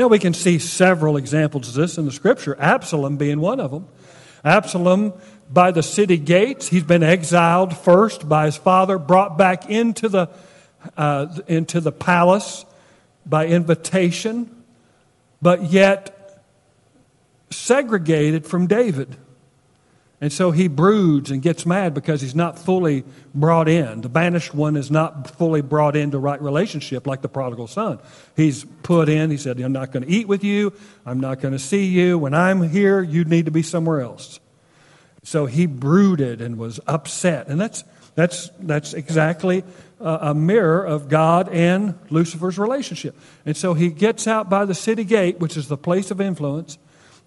Now, we can see several examples of this in the scripture, Absalom being one of them. Absalom, by the city gates, he's been exiled first by his father, brought back into the, uh, into the palace by invitation, but yet segregated from David. And so he broods and gets mad because he's not fully brought in. The banished one is not fully brought into right relationship like the prodigal son. He's put in, he said, I'm not going to eat with you, I'm not going to see you. When I'm here, you need to be somewhere else. So he brooded and was upset. And that's, that's, that's exactly a, a mirror of God and Lucifer's relationship. And so he gets out by the city gate, which is the place of influence,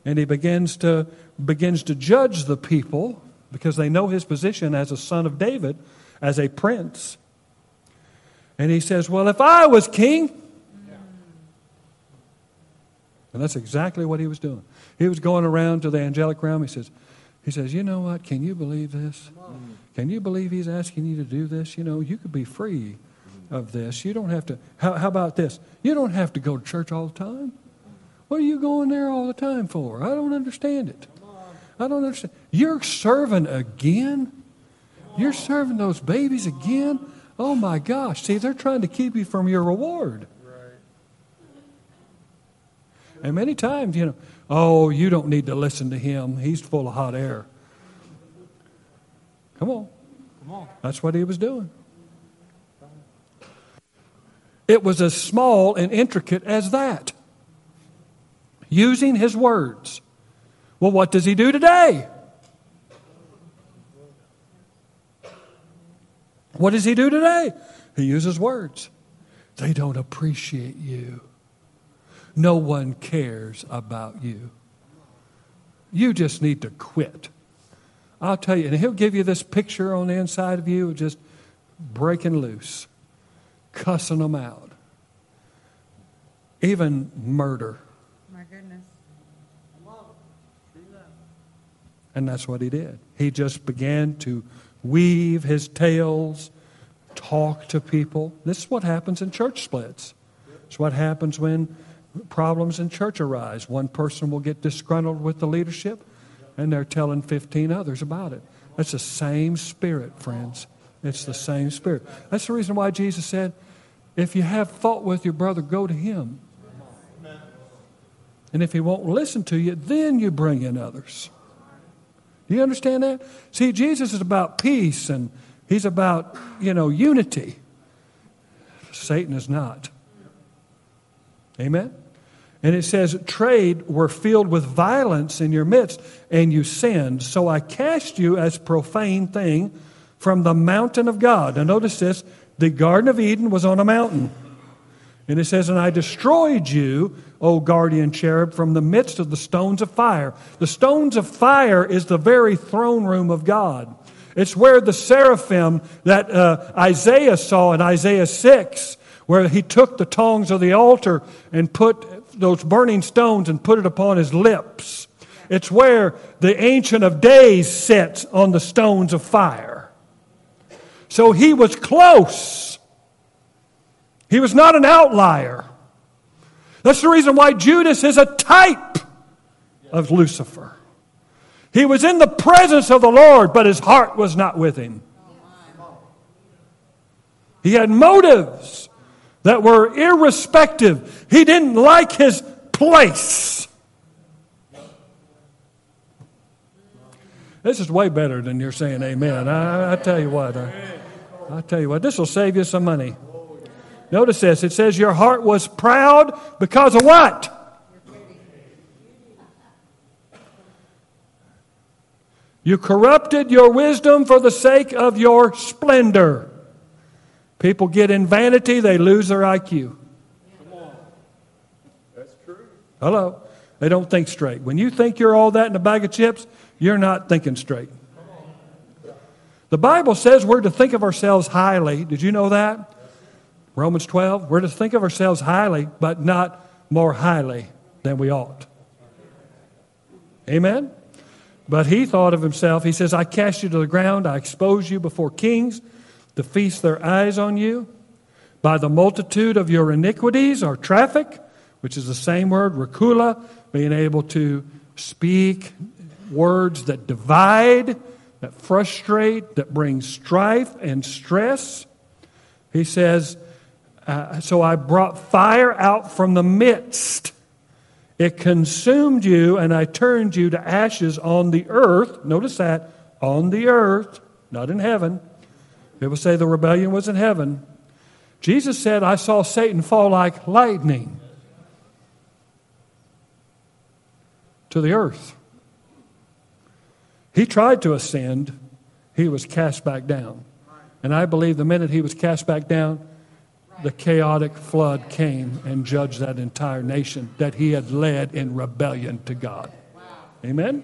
and he begins to begins to judge the people because they know his position as a son of David, as a prince. And he says, Well, if I was king, and that's exactly what he was doing. He was going around to the angelic realm. He says, he says, You know what? Can you believe this? Can you believe he's asking you to do this? You know, you could be free of this. You don't have to. How, how about this? You don't have to go to church all the time. What are you going there all the time for? I don't understand it. I don't understand. You're serving again? You're serving those babies again? Oh my gosh. See, they're trying to keep you from your reward. And many times, you know, oh, you don't need to listen to him. He's full of hot air. Come on. Come on. That's what he was doing. It was as small and intricate as that. Using his words. Well, what does he do today? What does he do today? He uses words. They don't appreciate you. No one cares about you. You just need to quit. I'll tell you, and he'll give you this picture on the inside of you just breaking loose, cussing them out, even murder. And that's what he did. He just began to weave his tales, talk to people. This is what happens in church splits. It's what happens when problems in church arise. One person will get disgruntled with the leadership, and they're telling 15 others about it. That's the same spirit, friends. It's the same spirit. That's the reason why Jesus said, if you have fault with your brother, go to him. And if he won't listen to you, then you bring in others. Do you understand that? See, Jesus is about peace and he's about, you know, unity. Satan is not. Amen? And it says, Trade were filled with violence in your midst, and you sinned. So I cast you as profane thing from the mountain of God. Now notice this the Garden of Eden was on a mountain. And it says, And I destroyed you, O guardian cherub, from the midst of the stones of fire. The stones of fire is the very throne room of God. It's where the seraphim that uh, Isaiah saw in Isaiah 6, where he took the tongs of the altar and put those burning stones and put it upon his lips. It's where the Ancient of Days sits on the stones of fire. So he was close he was not an outlier. That's the reason why Judas is a type of Lucifer. He was in the presence of the Lord, but his heart was not with him. He had motives that were irrespective. He didn't like his place. This is way better than you're saying amen. I, I tell you what. I, I tell you what, this will save you some money. Notice this. It says your heart was proud because of what? You corrupted your wisdom for the sake of your splendor. People get in vanity, they lose their IQ. Come on. That's true. Hello. They don't think straight. When you think you're all that in a bag of chips, you're not thinking straight. The Bible says we're to think of ourselves highly. Did you know that? Romans 12, we're to think of ourselves highly, but not more highly than we ought. Amen? But he thought of himself, he says, I cast you to the ground, I expose you before kings to feast their eyes on you. By the multitude of your iniquities or traffic, which is the same word, rakula, being able to speak words that divide, that frustrate, that bring strife and stress. He says, uh, So I brought fire out from the midst. It consumed you, and I turned you to ashes on the earth. Notice that, on the earth, not in heaven. People say the rebellion was in heaven. Jesus said, I saw Satan fall like lightning to the earth. He tried to ascend, he was cast back down. And I believe the minute he was cast back down, the chaotic flood came and judged that entire nation that he had led in rebellion to God. Amen?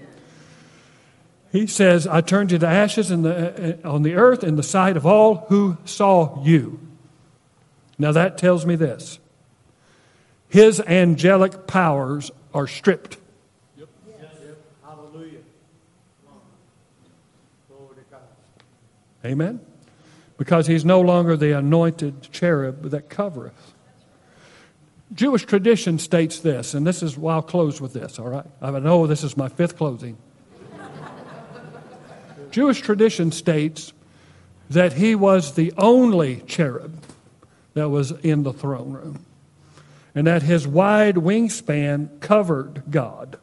He says, I turned you to ashes in the, uh, on the earth in the sight of all who saw you. Now that tells me this his angelic powers are stripped. Hallelujah. Amen? Because he's no longer the anointed cherub that covereth. Jewish tradition states this, and this is why I'll close with this, all right? I know this is my fifth closing. Jewish tradition states that he was the only cherub that was in the throne room, and that his wide wingspan covered God.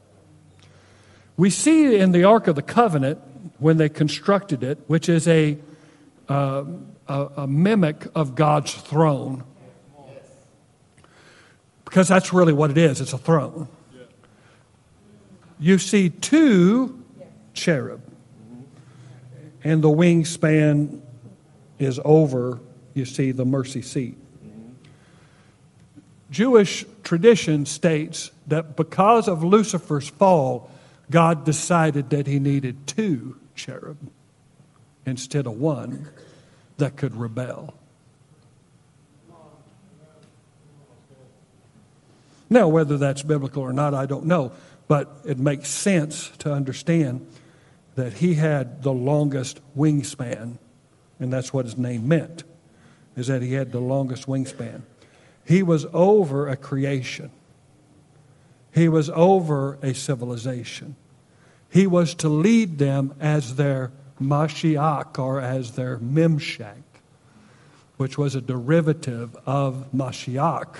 We see in the Ark of the Covenant, when they constructed it, which is a uh, a, a mimic of God's throne. Because that's really what it is it's a throne. You see two cherub, and the wingspan is over, you see, the mercy seat. Jewish tradition states that because of Lucifer's fall, God decided that he needed two cherub instead of one that could rebel. Now, whether that's biblical or not, I don't know, but it makes sense to understand that he had the longest wingspan, and that's what his name meant, is that he had the longest wingspan. He was over a creation. He was over a civilization. He was to lead them as their Mashiach or as their Memshach, which was a derivative of Mashiach.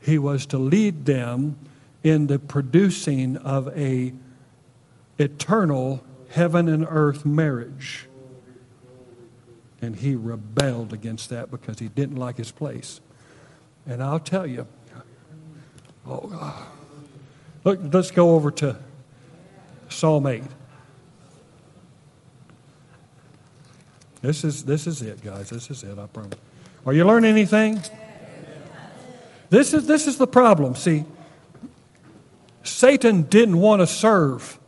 He was to lead them in the producing of a eternal heaven and earth marriage. And he rebelled against that because he didn't like his place. And I'll tell you, oh, look, let's go over to Psalm 8. This is, this is it, guys. This is it, I promise. Are you learning anything? This is, this is the problem. See, Satan didn't want to serve.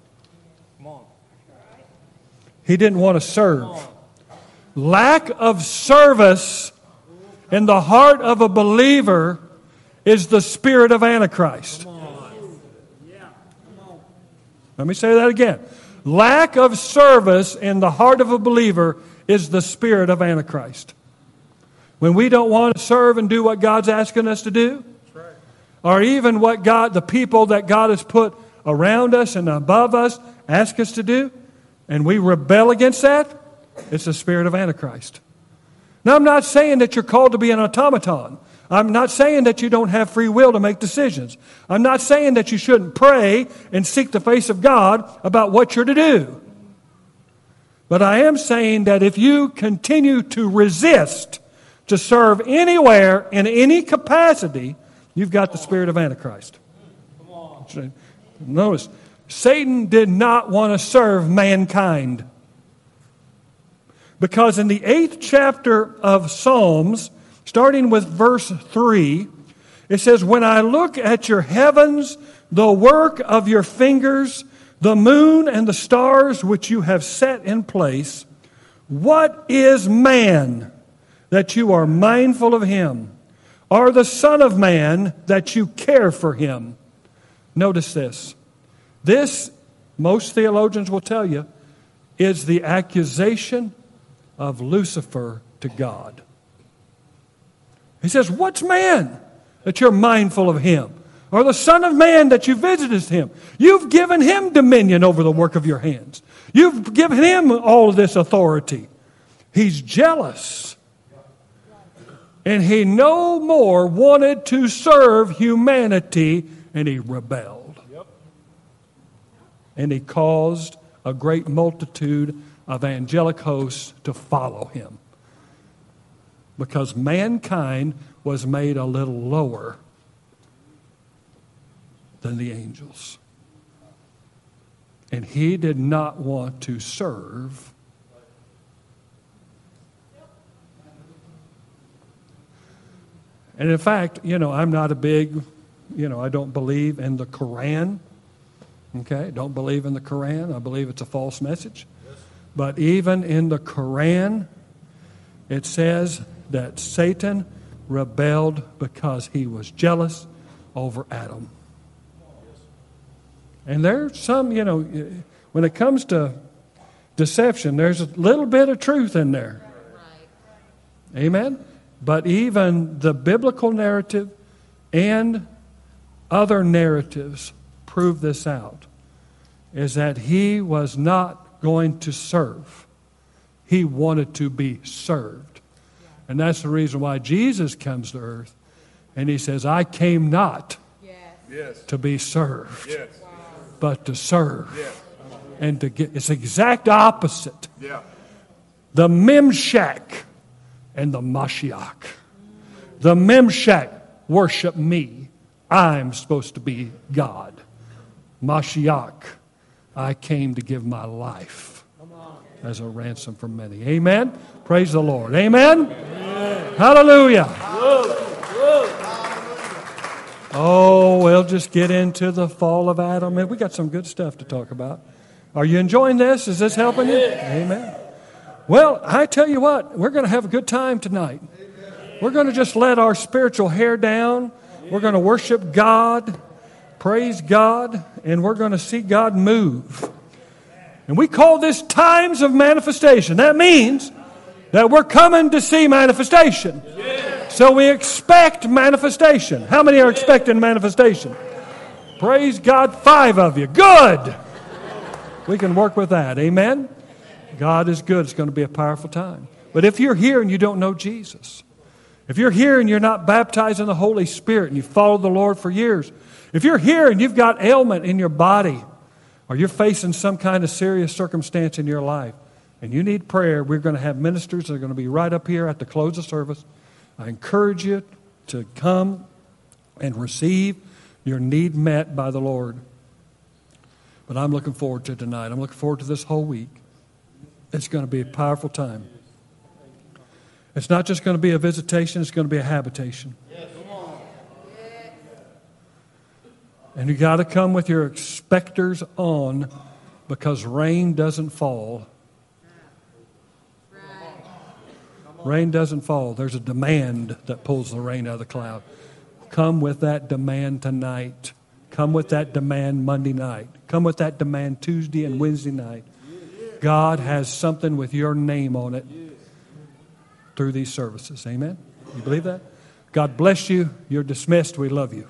He didn't want to serve. Lack of service in the heart of a believer is the spirit of Antichrist. Let me say that again. Lack of service in the heart of a believer is the spirit of Antichrist. When we don't want to serve and do what God's asking us to do, or even what God, the people that God has put around us and above us, ask us to do, and we rebel against that, it's the spirit of Antichrist. Now, I'm not saying that you're called to be an automaton. I'm not saying that you don't have free will to make decisions. I'm not saying that you shouldn't pray and seek the face of God about what you're to do. But I am saying that if you continue to resist to serve anywhere in any capacity, you've got the spirit of Antichrist. Notice, Satan did not want to serve mankind. Because in the eighth chapter of Psalms, starting with verse 3, it says, When I look at your heavens, the work of your fingers, the moon and the stars which you have set in place, what is man that you are mindful of him? Or the Son of Man that you care for him? Notice this. This, most theologians will tell you, is the accusation of Lucifer to God. He says, What's man that you're mindful of him? Or the Son of Man that you visited him. You've given him dominion over the work of your hands. You've given him all this authority. He's jealous. And he no more wanted to serve humanity, and he rebelled. And he caused a great multitude of angelic hosts to follow him. Because mankind was made a little lower than the angels. And he did not want to serve And in fact, you know, I'm not a big, you know, I don't believe in the Quran. Okay? Don't believe in the Quran. I believe it's a false message. But even in the Quran, it says that Satan rebelled because he was jealous over Adam. And there's some, you know, when it comes to deception, there's a little bit of truth in there. Amen? But even the biblical narrative and other narratives prove this out is that he was not going to serve. He wanted to be served. And that's the reason why Jesus comes to earth and he says, I came not Yes. to be served, Yes. But to serve. Yes. And to get, it's the exact opposite. Yeah. the Memshak and the Mashiach. The Memshak worship me. I'm supposed to be God. Mashiach, I came to give my life as a ransom for many. Amen. Praise the Lord. Amen. Hallelujah. Oh, we'll just get into the fall of Adam. We got some good stuff to talk about. Are you enjoying this? Is this helping you? Amen. Well, I tell you what, we're going to have a good time tonight. We're going to just let our spiritual hair down. We're going to worship God, praise God, and we're going to see God move. And we call this times of manifestation. That means that we're coming to see manifestation. So we expect manifestation. How many are expecting manifestation? Praise God, five of you. Good. We can work with that. Amen. God is good. It's going to be a powerful time. But if you're here and you don't know Jesus, if you're here and you're not baptized in the Holy Spirit and you've followed the Lord for years, if you're here and you've got ailment in your body or you're facing some kind of serious circumstance in your life and you need prayer, we're going to have ministers that are going to be right up here at the close of service. I encourage you to come and receive your need met by the Lord. But I'm looking forward to tonight. I'm looking forward to this whole week. It's going to be a powerful time. It's not just going to be a visitation, it's going to be a habitation. And you got to come with your expectors on because rain doesn't fall. Rain doesn't fall. There's a demand that pulls the rain out of the cloud. Come with that demand tonight. Come with that demand Monday night. Come with that demand Tuesday and Wednesday night. God has something with your name on it through these services. Amen? You believe that? God bless you. You're dismissed. We love you.